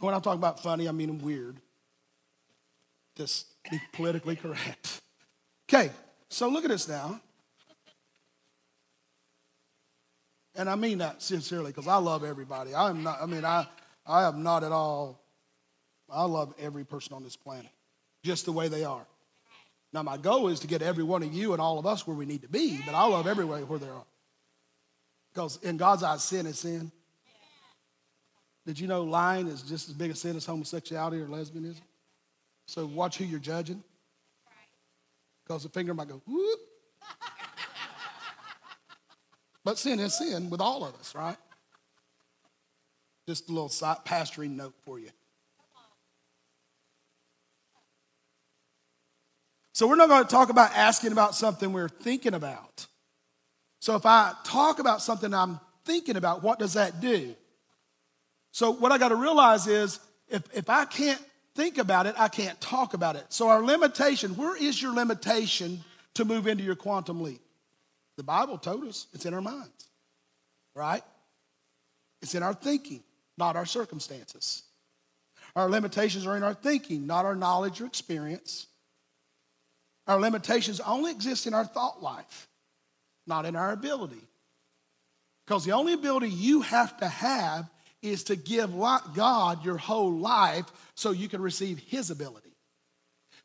when I talk about funny, I mean weird. Just be politically correct. Okay, so look at this now. And I mean that sincerely because I love everybody. I'm not, I mean, I, I am not at all, I love every person on this planet just the way they are. Now, my goal is to get every one of you and all of us where we need to be, but I love everybody where they are. Because in God's eyes, sin is sin. Did you know lying is just as big a sin as homosexuality or lesbianism? So watch who you're judging. Because the finger might go, whoop. But sin is sin with all of us, right? Just a little pastoring note for you. So we're not going to talk about asking about something we're thinking about. So if I talk about something I'm thinking about, what does that do? So what I got to realize is if, if I can't think about it, I can't talk about it. So our limitation, where is your limitation to move into your quantum leap? The Bible told us it's in our minds, right? It's in our thinking, not our circumstances. Our limitations are in our thinking, not our knowledge or experience. Our limitations only exist in our thought life, not in our ability. Because the only ability you have to have is to give God your whole life so you can receive His ability.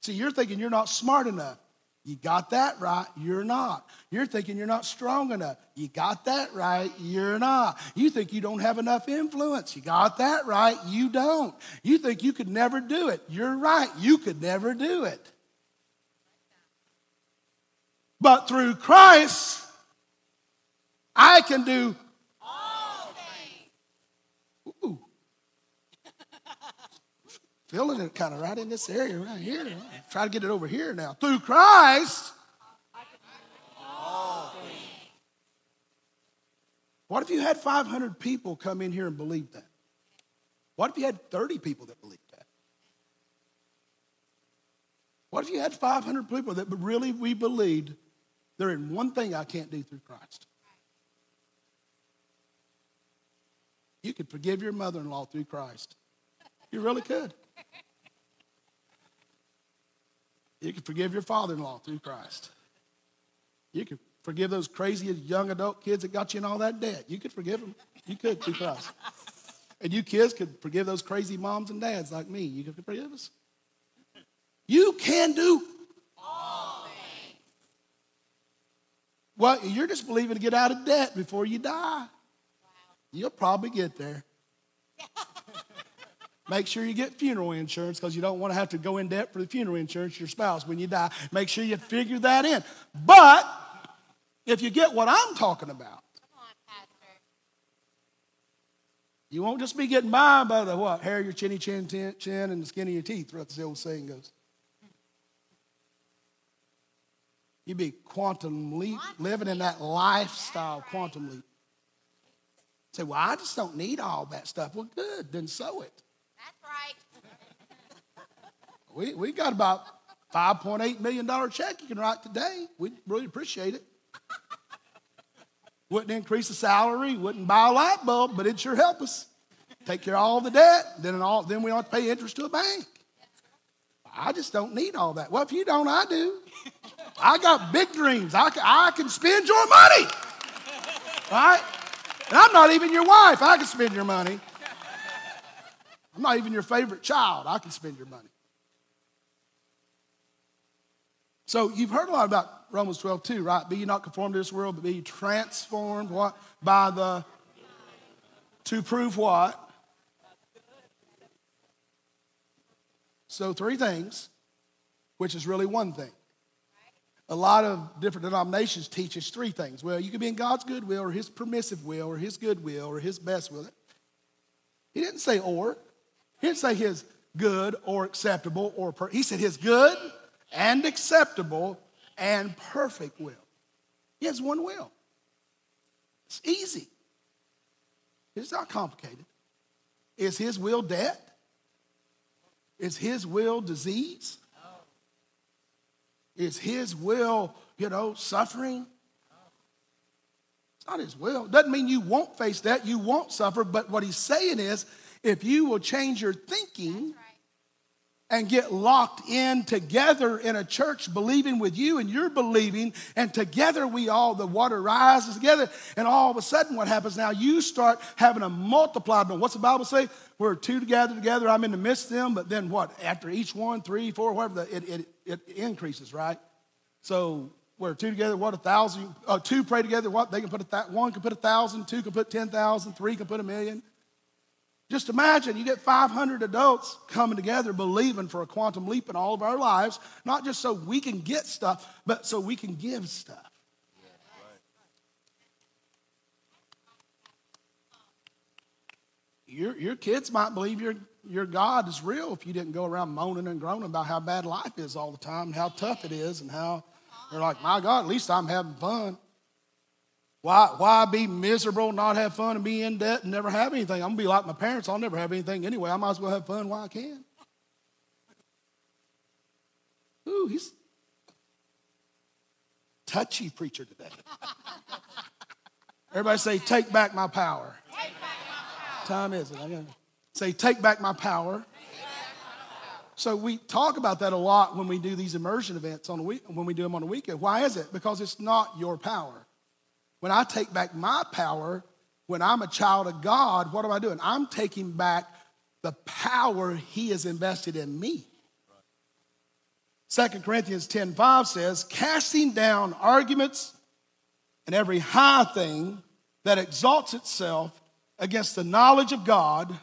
See, you're thinking you're not smart enough. You got that right, you're not. You're thinking you're not strong enough. You got that right, you're not. You think you don't have enough influence. You got that right, you don't. You think you could never do it. You're right, you could never do it. But through Christ, I can do all things. Ooh. Feeling it kind of right in this area right here. Try to get it over here now. Through Christ. What if you had 500 people come in here and believe that? What if you had 30 people that believed that? What if you had 500 people that really we believed there is one thing I can't do through Christ? You could forgive your mother in law through Christ. You really could. You can forgive your father in law through Christ. You can forgive those crazy young adult kids that got you in all that debt. You could forgive them. You could through Christ. And you kids could forgive those crazy moms and dads like me. You could forgive us. You can do all. Well, you're just believing to get out of debt before you die. Wow. You'll probably get there. [LAUGHS] Make sure you get funeral insurance because you don't want to have to go in debt for the funeral insurance your spouse when you die. Make sure you figure that in. But if you get what I'm talking about, you won't just be getting by by the what? Hair of your chinny chin, chin, chin and the skin of your teeth, what the old saying goes. You be quantum leap, living in that lifestyle, quantum leap. Say, well, I just don't need all that stuff. Well, good, then sow it. That's right. we, we got about $5.8 million check you can write today. We'd really appreciate it. Wouldn't increase the salary, wouldn't buy a light bulb, but it'd sure help us. Take care of all the debt, then, all, then we don't have to pay interest to a bank. I just don't need all that. Well, if you don't, I do. I got big dreams. I can, I can spend your money. Right? And I'm not even your wife. I can spend your money. I'm not even your favorite child. I can spend your money. So you've heard a lot about Romans 12 too, right? Be ye not conformed to this world, but be transformed what? By the to prove what? So three things, which is really one thing. A lot of different denominations teach us three things. Well, you can be in God's good will or his permissive will or his good will or his best will. He didn't say or. He didn't say his good or acceptable or per- he said his good and acceptable and perfect will. He has one will. It's easy. It's not complicated. Is his will death? Is his will disease? Is his will, you know, suffering? It's not his will. Doesn't mean you won't face that, you won't suffer, but what he's saying is if you will change your thinking and get locked in together in a church believing with you and you're believing and together we all the water rises together and all of a sudden what happens now? You start having a multiplied what's the bible say? We're two together together i'm in the midst of them but then what? After each one three four whatever it, it, it increases right? So we're two together what a thousand uh, two pray together what? They can put a th- one can put a thousand two can put ten thousand three can put a million just imagine you get 500 adults coming together believing for a quantum leap in all of our lives, not just so we can get stuff, but so we can give stuff. Your, your kids might believe your, your God is real if you didn't go around moaning and groaning about how bad life is all the time, and how tough it is, and how they're like, my God, at least I'm having fun. Why, why be miserable, not have fun, and be in debt and never have anything? I'm gonna be like my parents. I'll never have anything anyway. I might as well have fun while I can. Ooh, he's touchy preacher today. Everybody say, take back my power. Back my power. Time is it? Say, take back my power. So we talk about that a lot when we do these immersion events on the week, when we do them on the weekend. Why is it? Because it's not your power. When I take back my power, when I'm a child of God, what am I doing? I'm taking back the power He has invested in me. 2 Corinthians 10 5 says, casting down arguments and every high thing that exalts itself against the knowledge of God,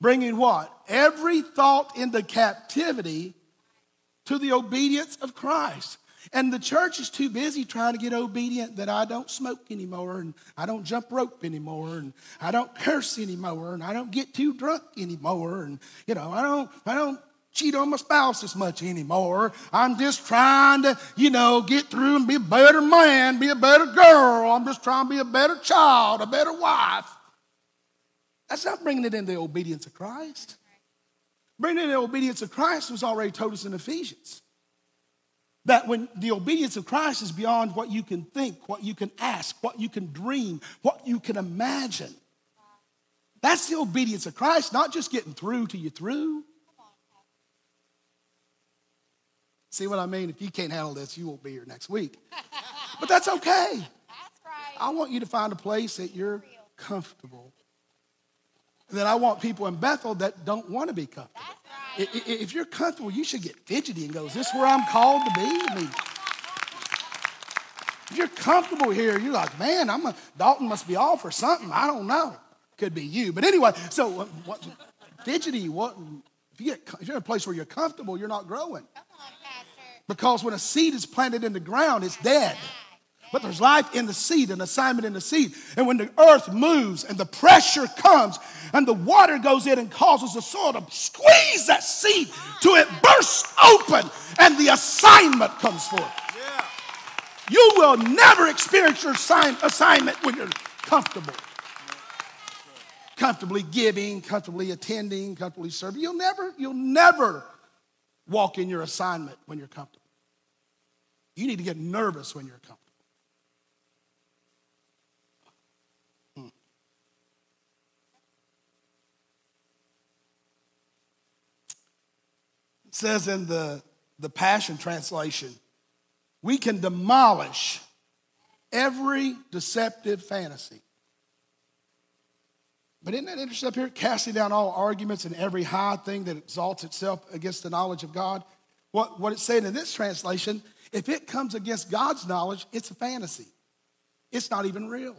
bringing what? Every thought into captivity to the obedience of Christ. And the church is too busy trying to get obedient that I don't smoke anymore and I don't jump rope anymore and I don't [LAUGHS] curse anymore and I don't get too drunk anymore and you know I don't I don't cheat on my spouse as much anymore. I'm just trying to, you know, get through and be a better man, be a better girl. I'm just trying to be a better child, a better wife. That's not bringing it into the obedience of Christ. Bringing it the obedience of Christ was already told us in Ephesians. That when the obedience of Christ is beyond what you can think, what you can ask, what you can dream, what you can imagine. That's the obedience of Christ, not just getting through to you through. See what I mean? If you can't handle this, you won't be here next week. But that's okay. [LAUGHS] That's right. I want you to find a place that you're comfortable. And then I want people in Bethel that don't want to be comfortable. If you're comfortable, you should get fidgety and go, Is this where I'm called to be? I mean, if you're comfortable here, you're like, Man, I'm a, Dalton must be off or something. I don't know. Could be you. But anyway, so what, fidgety, what, if, you get, if you're in a place where you're comfortable, you're not growing. Because when a seed is planted in the ground, it's dead. But there's life in the seed, an assignment in the seed. And when the earth moves and the pressure comes and the water goes in and causes the soil to squeeze that seed till it bursts open and the assignment comes forth. Yeah. You will never experience your assignment when you're comfortable. Comfortably giving, comfortably attending, comfortably serving. You'll never, you'll never walk in your assignment when you're comfortable. You need to get nervous when you're comfortable. Says in the, the Passion Translation, we can demolish every deceptive fantasy. But isn't that interesting up here? Casting down all arguments and every high thing that exalts itself against the knowledge of God. What, what it's saying in this translation, if it comes against God's knowledge, it's a fantasy. It's not even real.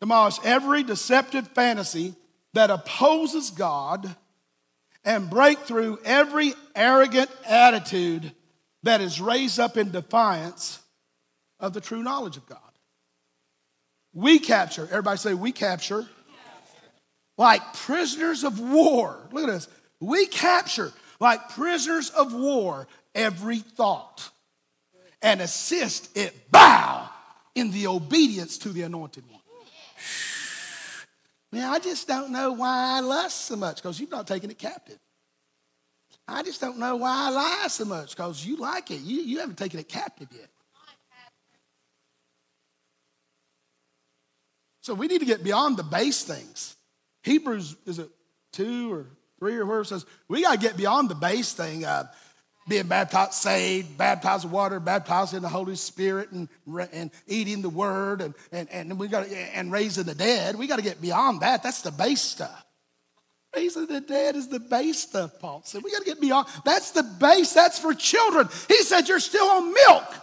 Demolish every deceptive fantasy that opposes God and break through every arrogant attitude that is raised up in defiance of the true knowledge of God. We capture, everybody say, we capture, like prisoners of war. Look at this. We capture, like prisoners of war, every thought and assist it bow in the obedience to the anointed one. Man, I just don't know why I lust so much because you've not taken it captive. I just don't know why I lie so much because you like it. You, you haven't taken it captive yet. So we need to get beyond the base things. Hebrews, is it two or three or where it says, we got to get beyond the base thing. Uh, being baptized, saved, baptized in water, baptized in the Holy Spirit, and, and eating the Word, and, and, and we got and raising the dead. We got to get beyond that. That's the base stuff. Raising the dead is the base stuff, Paul said. We got to get beyond. That's the base. That's for children. He said you're still on milk,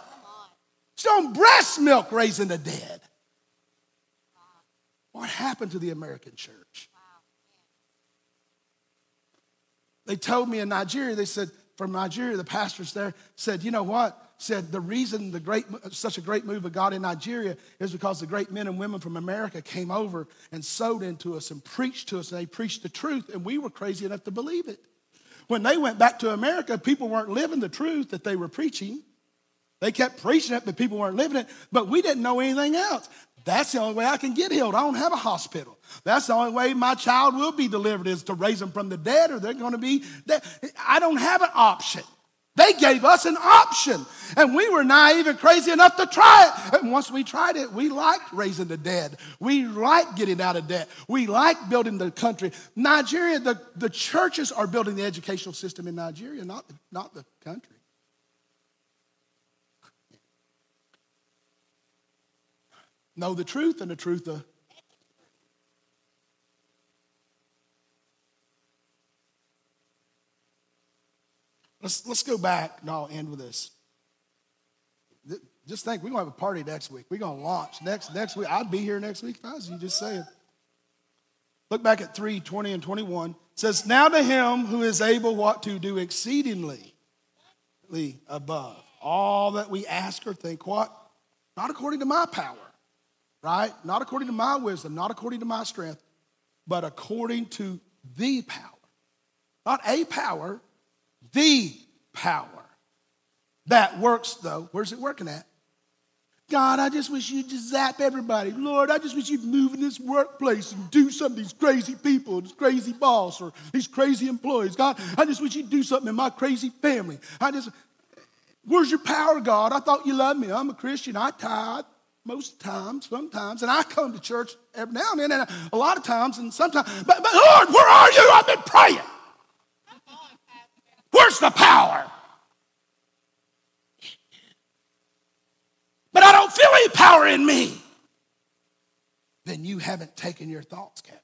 still on breast milk, raising the dead. What happened to the American church? They told me in Nigeria, they said, from Nigeria, the pastors there said, you know what? Said the reason the great, such a great move of God in Nigeria is because the great men and women from America came over and sowed into us and preached to us, and they preached the truth, and we were crazy enough to believe it. When they went back to America, people weren't living the truth that they were preaching. They kept preaching it, but people weren't living it. But we didn't know anything else. That's the only way I can get healed. I don't have a hospital. That's the only way my child will be delivered is to raise them from the dead, or they're going to be dead. I don't have an option. They gave us an option, and we were naive and crazy enough to try it. And once we tried it, we liked raising the dead. We liked getting out of debt. We liked building the country. Nigeria, the, the churches are building the educational system in Nigeria, not, not the country. Know the truth and the truth of Let's, let's go back and I'll end with this. Just think, we're going to have a party next week. We're going to launch next, next week. I'd be here next week if I was you, just saying. Look back at 3 20 and 21. It says, Now to him who is able what to do exceedingly above all that we ask or think, what? Not according to my power right? Not according to my wisdom, not according to my strength, but according to the power. Not a power, the power. That works, though. Where's it working at? God, I just wish you'd just zap everybody. Lord, I just wish you'd move in this workplace and do something these crazy people, this crazy boss, or these crazy employees. God, I just wish you'd do something in my crazy family. I just, where's your power, God? I thought you loved me. I'm a Christian. I tithe most times, sometimes, and I come to church every now and then, and a lot of times, and sometimes, but, but Lord, where are you? I've been praying. Where's the power? But I don't feel any power in me. Then you haven't taken your thoughts captive.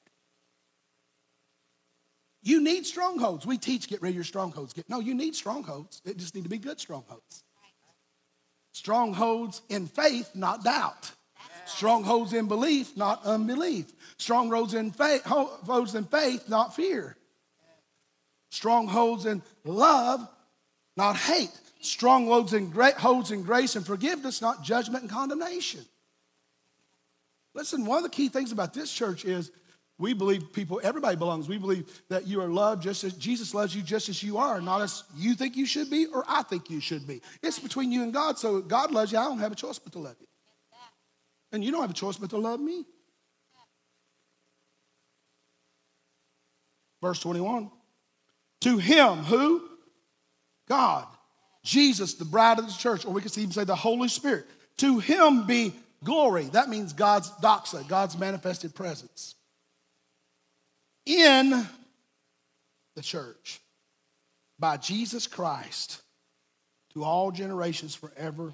You need strongholds. We teach get rid of your strongholds. Get, no, you need strongholds. It just need to be good strongholds. Strongholds in faith, not doubt. Strongholds in belief, not unbelief. Strongholds in faith, in faith, not fear. Strongholds in love, not hate. Strongholds in holds in grace and forgiveness, not judgment and condemnation. Listen, one of the key things about this church is we believe people, everybody belongs. We believe that you are loved just as Jesus loves you just as you are, not as you think you should be or I think you should be. It's between you and God. So God loves you. I don't have a choice but to love you. And you don't have a choice but to love me. Verse 21. To him who? God. Jesus, the bride of the church, or we could even say the Holy Spirit. To him be glory. That means God's doxa, God's manifested presence in the church by Jesus Christ to all generations forever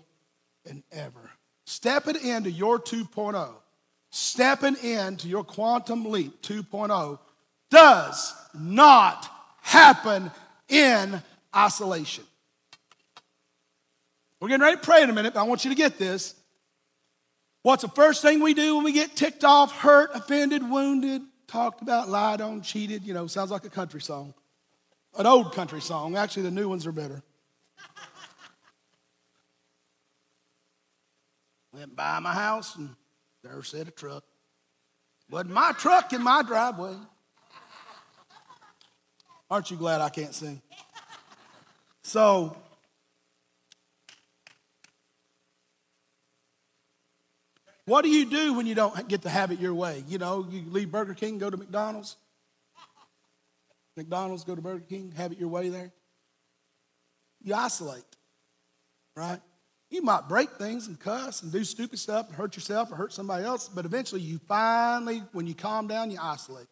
and ever. Stepping into your 2.0, stepping into your quantum leap 2.0 does not happen in isolation. We're getting ready to pray in a minute, but I want you to get this. What's the first thing we do when we get ticked off, hurt, offended, wounded, talked about, lied on, cheated? You know, sounds like a country song. An old country song. Actually, the new ones are better. Went by my house and there sat a truck. Wasn't my truck in my driveway. Aren't you glad I can't sing? So, what do you do when you don't get to have it your way? You know, you leave Burger King, go to McDonald's. McDonald's, go to Burger King, have it your way there. You isolate, right? You might break things and cuss and do stupid stuff and hurt yourself or hurt somebody else, but eventually you finally, when you calm down, you isolate.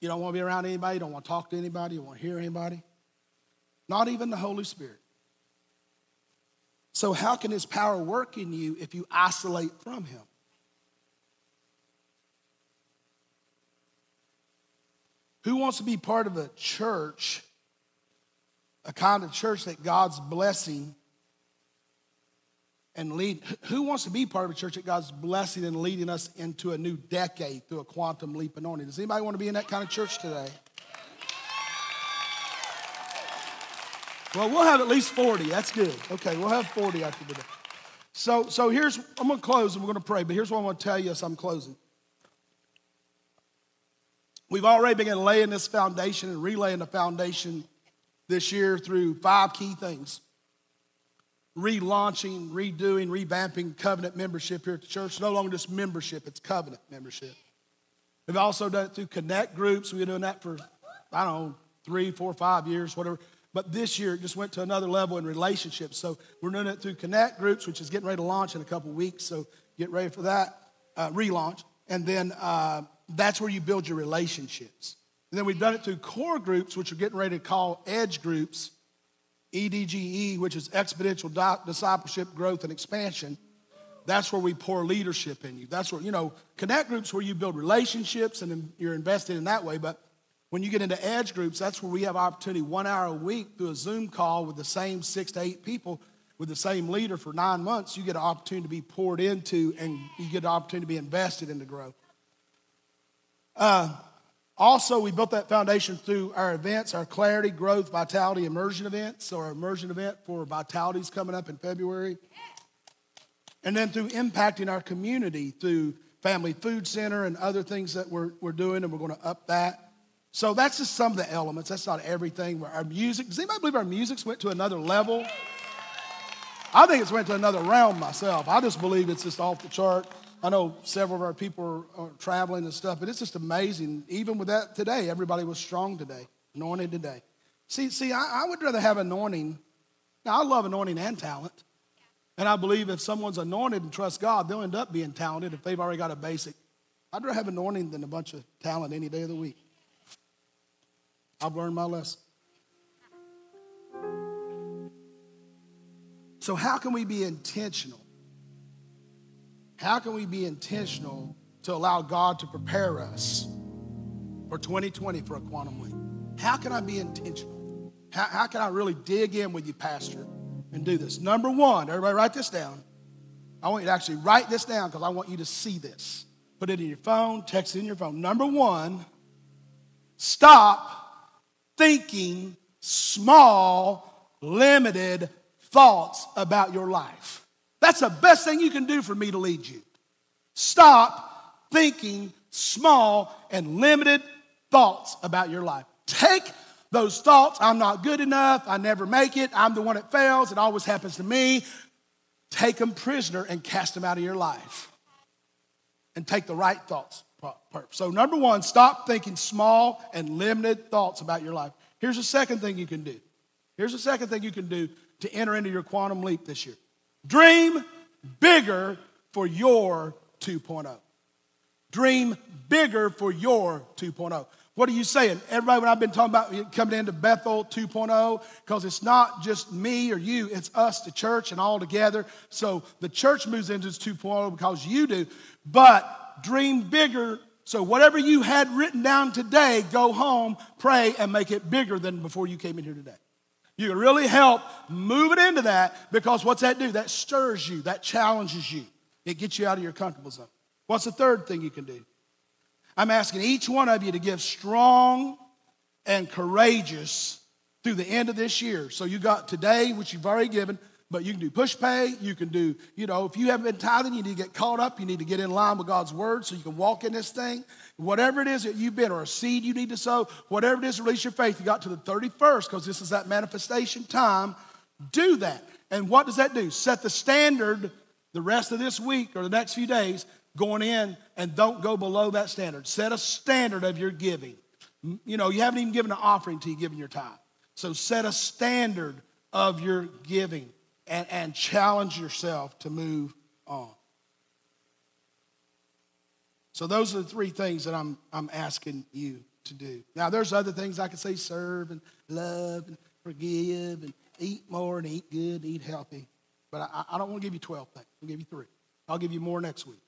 You don't want to be around anybody, you don't want to talk to anybody, you don't want to hear anybody. Not even the Holy Spirit. So, how can His power work in you if you isolate from Him? Who wants to be part of a church, a kind of church that God's blessing and lead. Who wants to be part of a church that God's blessing and leading us into a new decade through a quantum leap anointing? Does anybody want to be in that kind of church today? Well, we'll have at least 40. That's good. Okay, we'll have 40 after today. So, so here's, I'm going to close and we're going to pray, but here's what I want to tell you as I'm closing. We've already begun laying this foundation and relaying the foundation this year through five key things relaunching, redoing, revamping covenant membership here at the church. No longer just membership, it's covenant membership. We've also done it through connect groups. We've been doing that for, I don't know, three, four, five years, whatever. But this year it just went to another level in relationships. So we're doing it through connect groups, which is getting ready to launch in a couple weeks. So get ready for that uh, relaunch. And then uh, that's where you build your relationships. And then we've done it through core groups, which we're getting ready to call edge groups EDGE, which is exponential discipleship, growth, and expansion. That's where we pour leadership in you. That's where, you know, connect groups where you build relationships and you're invested in that way. But when you get into edge groups, that's where we have opportunity one hour a week through a Zoom call with the same six to eight people with the same leader for nine months. You get an opportunity to be poured into and you get an opportunity to be invested in the growth. Uh, also, we built that foundation through our events, our Clarity, Growth, Vitality, Immersion events. So, our immersion event for Vitality is coming up in February. And then through impacting our community through Family Food Center and other things that we're, we're doing, and we're going to up that. So, that's just some of the elements. That's not everything. Our music, does anybody believe our music's went to another level? I think it's went to another realm myself. I just believe it's just off the chart. I know several of our people are, are, traveling and stuff, but it's just amazing. Even with that today, everybody was strong today, anointed today. See, see, I, I would rather have anointing. Now, I love anointing and talent. And I believe if someone's anointed and trusts God, they'll end up being talented if they've already got a basic. I'd rather have anointing than a bunch of talent any day of the week. I've learned my lesson. So, how can we be intentional how can we be intentional to allow God to prepare us for 2020 for a quantum leap? How can I be intentional? How, how can I really dig in with you, Pastor, and do this? Number one, everybody write this down. I want you to actually write this down because I want you to see this. Put it in your phone, text it in your phone. Number one, stop thinking small, limited thoughts about your life. That's the best thing you can do for me to lead you. Stop thinking small and limited thoughts about your life. Take those thoughts I'm not good enough, I never make it, I'm the one that fails, it always happens to me. Take them prisoner and cast them out of your life. And take the right thoughts. So, number one, stop thinking small and limited thoughts about your life. Here's the second thing you can do. Here's the second thing you can do to enter into your quantum leap this year. Dream bigger for your 2.0. Dream bigger for your 2.0. What are you saying? Everybody, when I've been talking about coming into Bethel 2.0, because it's not just me or you, it's us, the church, and all together. So the church moves into this 2.0 because you do. But dream bigger. So whatever you had written down today, go home, pray, and make it bigger than before you came in here today. You can really help move it into that because what's that do? That stirs you, that challenges you. It gets you out of your comfortable zone. What's the third thing you can do? I'm asking each one of you to give strong and courageous through the end of this year. So you got today, which you've already given, but you can do Pushpay. You can do, you know, if you haven't been tithing, you need to get caught up. You need to get in line with God's word so you can walk in this thing. Whatever it is that you've been, or a seed you need to sow, whatever it is, release your faith. You got to the 31st because this is that manifestation time. Do that. And what does that do? Set the standard the rest of this week or the next few days going in and don't go below that standard. Set a standard of your giving. Mm, you know, you haven't even given an offering to you've given your time. So set a standard of your giving and, and challenge yourself to move on. So those are the three things that I'm, I'm asking you to do. Now, there's other things I could say serve and love and forgive and eat more and eat good and eat healthy. But I, I don't want to give you 12 things. I'll give you three. I'll give you more next week.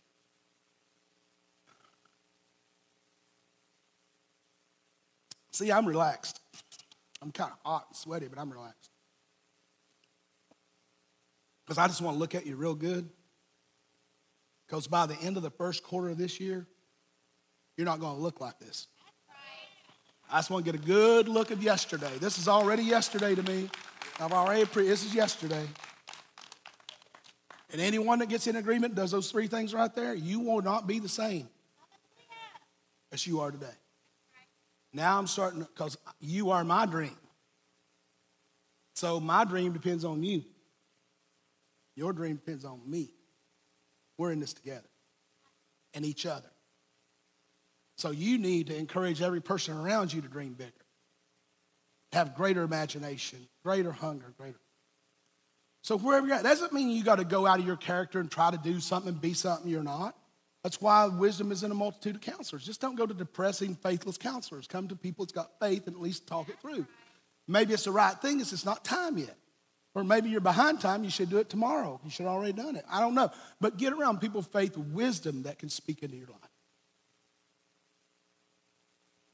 See, I'm relaxed. I'm kind of hot and sweaty, but I'm relaxed because I just want to look at you real good. Because by the end of the first quarter of this year, you're not going to look like this. I just want to get a good look of yesterday. This is already yesterday to me. I've already pre- this is yesterday. And anyone that gets in agreement does those three things right there, you will not be the same as you are today. Now I'm starting because you are my dream. So my dream depends on you. Your dream depends on me. We're in this together and each other. So you need to encourage every person around you to dream bigger, have greater imagination, greater hunger, greater. So wherever you're at, that doesn't mean you got to go out of your character and try to do something, be something you're not. That's why wisdom is in a multitude of counselors. Just don't go to depressing, faithless counselors. Come to people that's got faith and at least talk it through. Maybe it's the right thing, it's just not time yet. Or maybe you're behind time, you should do it tomorrow. You should have already done it. I don't know. But get around people of faith, wisdom that can speak into your life.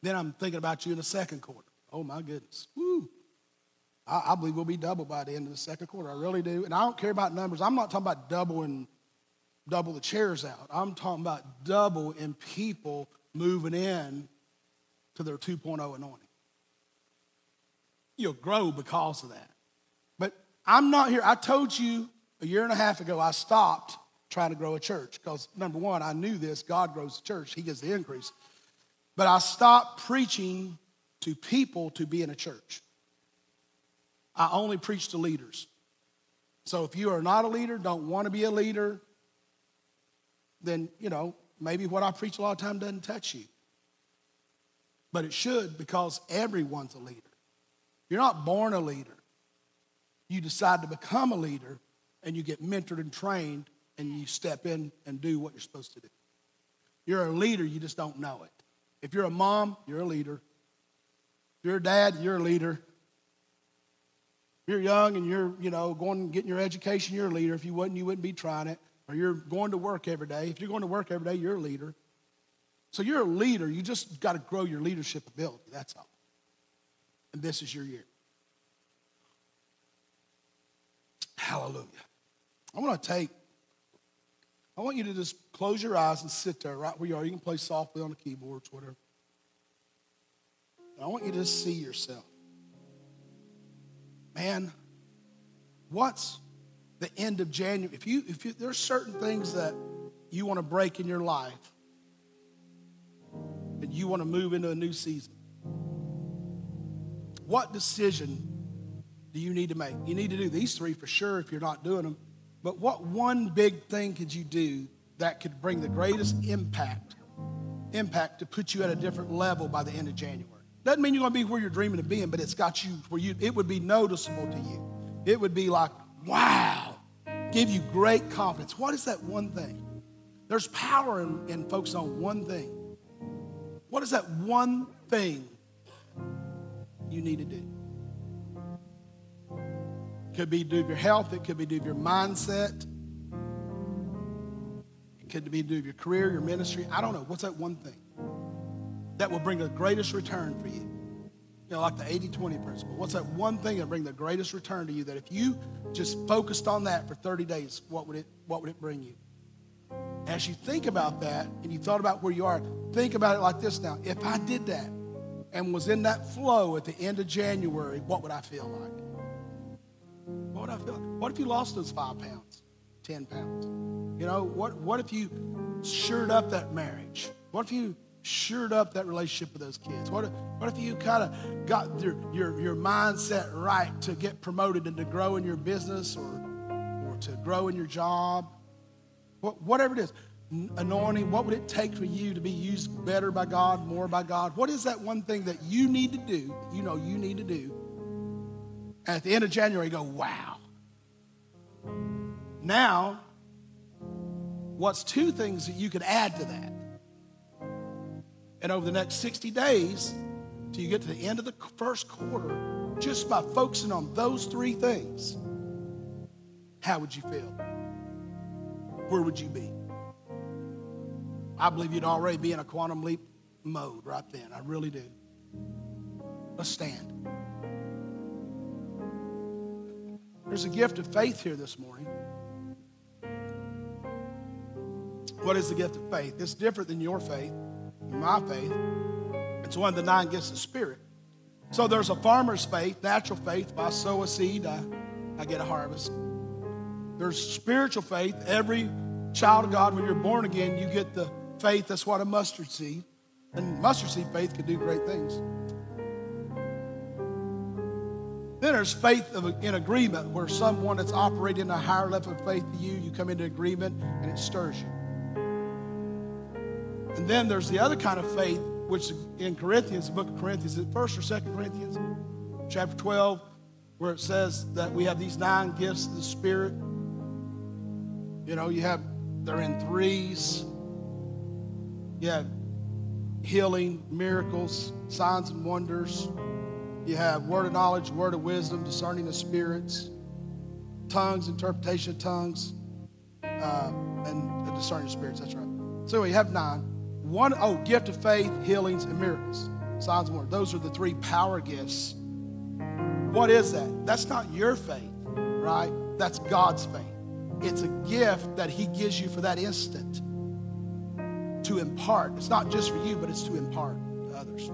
Then I'm thinking about you in the second quarter. Oh my goodness. Woo. I, I believe we'll be double by the end of the second quarter. I really do. And I don't care about numbers. I'm not talking about doubling double the chairs out. I'm talking about double in people moving in to their 2.0 anointing. You'll grow because of that. I'm not here. I told you a year and a half ago I stopped trying to grow a church because number one, I knew this God grows the church, He gives the increase. But I stopped preaching to people to be in a church. I only preach to leaders. So if you are not a leader, don't want to be a leader, then, you know, maybe what I preach a lot of time doesn't touch you. But it should because everyone's a leader. You're not born a leader you decide to become a leader and you get mentored and trained and you step in and do what you're supposed to do. You're a leader, you just don't know it. If you're a mom, you're a leader. If you're a dad, you're a leader. If you're young and you're, you know, going and getting your education, you're a leader. If you wouldn't, you wouldn't be trying it. Or you're going to work every day. If you're going to work every day, you're a leader. So you're a leader. You just got to grow your leadership ability. That's all. And this is your year. Hallelujah. I want to take, I want you to just close your eyes and sit there right where you are. You can play softly on the keyboards, whatever. I want you to see yourself. Man, what's the end of January? If you if you, there's certain things that you want to break in your life, and you want to move into a new season, what decision do you need to make? You need to do these three for sure if you're not doing them. But what one big thing could you do that could bring the greatest impact, impact to put you at a different level by the end of January? Doesn't mean you're going to be where you're dreaming of being, but it's got you where you it would be noticeable to you. It would be like, wow, give you great confidence. What is that one thing? There's power in, in focusing on one thing. What is that one thing you need to do. It could be due to your health, it could be due to your mindset, it could be due to your career, your ministry. I don't know. What's that one thing that will bring the greatest return for you? You know, like the 80 20 principle. What's that one thing that bring the greatest return to you that if you just focused on that for 30 days, what would it, what would it bring you? As you think about that and you thought about where you are, think about it like this now. If I did that and was in that flow at the end of January, what would I feel like? What would I feel like? What if you lost those five pounds, 10 pounds? You know, what, what if you shored up that marriage? What if you shored up that relationship with those kids? What if, what if you kind of got your, your, your mindset right to get promoted and to grow in your business or, or to grow in your job? What, whatever it is, anointing, what would it take for you to be used better by God, more by God? What is that one thing that you need to do, you know you need to do? And at the end of January, you go, wow. Now, what's two things that you could add to that? And over the next 60 days, till you get to the end of the first quarter, just by focusing on those three things, how would you feel? Where would you be? I believe you'd already be in a quantum leap mode right then. I really do. Let's stand. There's a gift of faith here this morning. What is the gift of faith? It's different than your faith my faith. It's one of the nine gifts of spirit. So there's a farmer's faith, natural faith. If I sow a seed, I, I get a harvest. There's spiritual faith. Every child of God, when you're born again, you get the faith. That's what a mustard seed. And mustard seed faith can do great things. Then there's faith in agreement, where someone that's operating in a higher level of faith than you, you come into agreement and it stirs you. And then there's the other kind of faith, which in Corinthians, the book of Corinthians, is it first or second Corinthians, chapter 12, where it says that we have these nine gifts of the Spirit. You know, you have, they're in threes. You have healing, miracles, signs and wonders. You have word of knowledge, word of wisdom, discerning of spirits, tongues, interpretation of tongues, uh, and discerning of spirits. That's right. So we have nine. One, oh, gift of faith, healings, and miracles. Signs and wonders. Those are the three power gifts. What is that? That's not your faith, right? That's God's faith. It's a gift that He gives you for that instant to impart. It's not just for you, but it's to impart to others.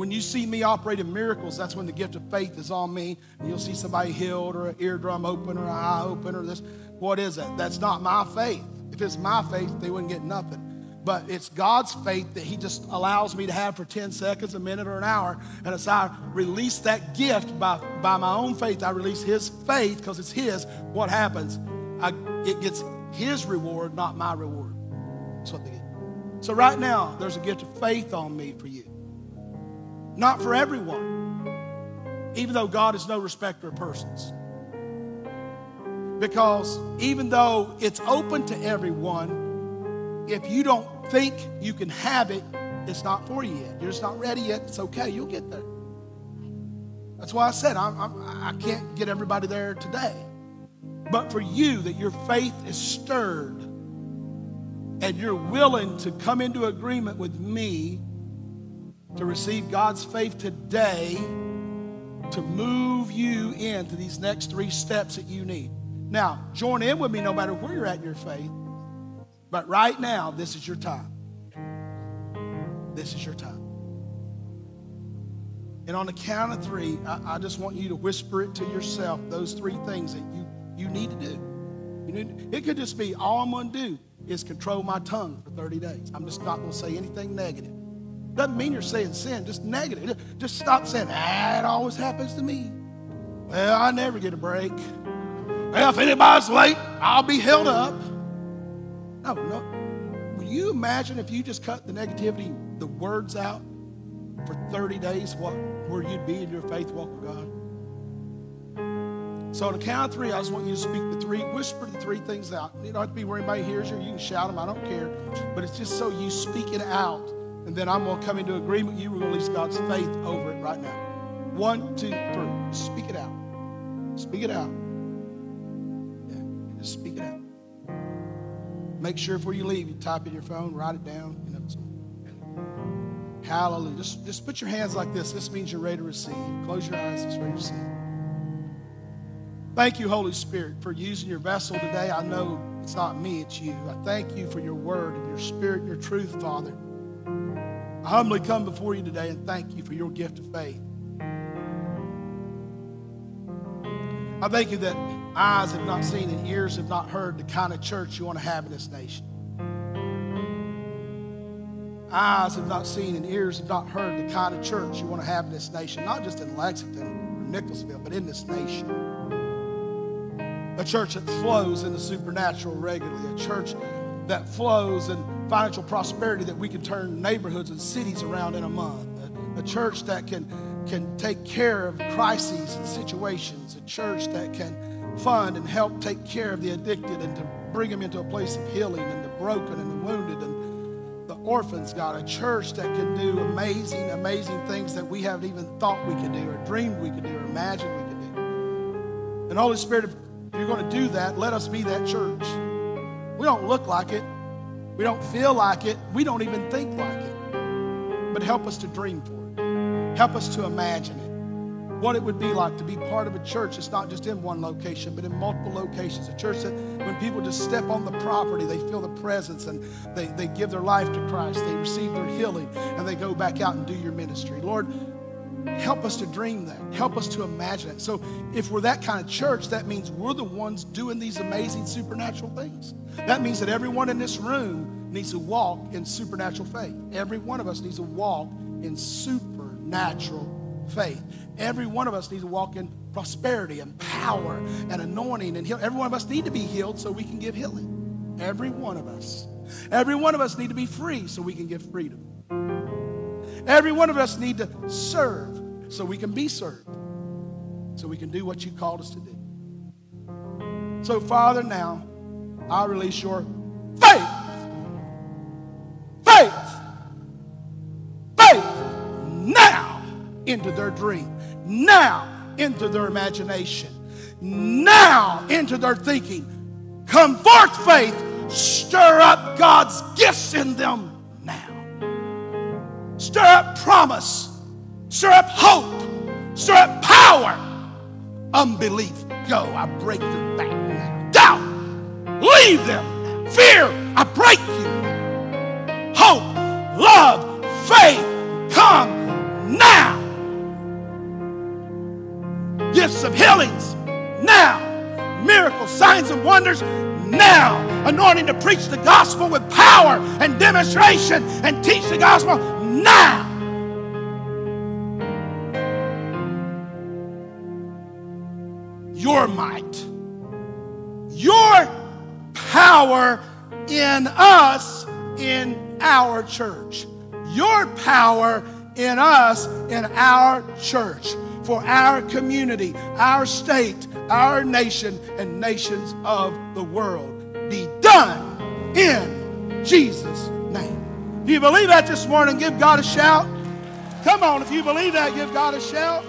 When you see me operating miracles, that's when the gift of faith is on me. And you'll see somebody healed or an eardrum open or an eye open or this. What is that? That's not my faith. If it's my faith, they wouldn't get nothing but it's God's faith that He just allows me to have for 10 seconds, a minute, or an hour. And as I release that gift by, by my own faith, I release His faith because it's His. What happens? I, it gets His reward, not my reward. That's what they get. So, right now, there's a gift of faith on me for you. Not for everyone, even though God is no respecter of persons. Because even though it's open to everyone, if you don't think you can have it, it's not for you yet. You're just not ready yet. It's okay. You'll get there. That's why I said I'm, I'm, I can not get everybody there today. But for you, that your faith is stirred and you're willing to come into agreement with me to receive God's faith today to move you into these next three steps that you need. Now, join in with me no matter where you're at in your faith. But right now, this is your time. This is your time. And on the count of three, I, I, just want you to whisper it to yourself, those three things that you, you need to do. Need, it could just be all I'm going to do is control my tongue for 30 days. I'm just not going to say anything negative. Doesn't mean you're saying sin, just negative. Just stop saying, ah, it always happens to me. Well, I never get a break. Well, if anybody's late, I'll be held up. No, no. Will you imagine if you just cut the negativity, the words out for 30 days, what, where you'd be in your faith walk with God? So, on the count of three, I just want you to speak the three, whisper the three things out. You don't have to be where anybody hears you. You can shout them. I don't care. But it's just so you speak it out. And then I'm going to come into agreement. You release God's faith over it right now. One, two, three. Speak it out. Speak it out. Yeah, just speak it out. Make sure before you leave, you type in your phone, write it down. You know, so. Hallelujah. Just, just put your hands like this. This means you're ready to receive. Close your eyes. It's ready to receive. Thank you, Holy Spirit, for using your vessel today. I know it's not me, it's you. I thank you for your word and your spirit and your truth, Father. I humbly come before you today and thank you for your gift of faith. I thank you that eyes have not seen and ears have not heard the kind of church you want to have in this nation. Eyes have not seen and ears have not heard the kind of church you want to have in this nation, not just in Lexington or Nicholasville, but in this nation. A church that flows in the supernatural regularly, a church that flows in financial prosperity that we can turn neighborhoods and cities around in a month, a, a church that can can take care of crises and situations, a church that can fund and help take care of the addicted and to bring them into a place of healing and the broken and the wounded and the orphans, God, a church that can do amazing, amazing things that we haven't even thought we could do or dreamed we could do or imagined we could do. And Holy Spirit, if you're going to do that, let us be that church. We don't look like it. We don't feel like it. We don't even think like it. But help us to dream for it. Help us to imagine it. What it would be like to be part of a church that's not just in one location, but in multiple locations. A church that when people just step on the property, they feel the presence and they, they give their life to Christ. They receive their healing and they go back out and do your ministry. Lord, help us to dream that. Help us to imagine it. So if we're that kind of church, that means we're the ones doing these amazing supernatural things. That means that everyone in this room needs to walk in supernatural faith. Every one of us needs to walk in supernatural faith. Every one of us needs to walk in prosperity and power and anointing and healing. Every one of us need to be healed so we can give healing. Every one of us. Every one of us need to be free so we can give freedom. Every one of us need to serve so we can be served. So we can do what you called us to do. So, Father, now I release your. Faith into their dream, now into their imagination, now into their thinking. Come forth, faith. Stir up God's gifts in them now. Stir up promise. Stir up hope. Stir up power. Unbelief, go. I break your back now. Doubt, leave them. Fear, I break you. Hope, love, faith, come now gifts of healings. Now, miracles, signs, and wonders. Now, anointing to preach the gospel with power and demonstration and teach the gospel. Now. Your might, your power in us, in our church. Your power in us, in our church for our community, our state, our nation, and nations of the world. Be done in Jesus' name. Do you believe that this morning? Give God a shout. Come on, if you believe that, give God a shout.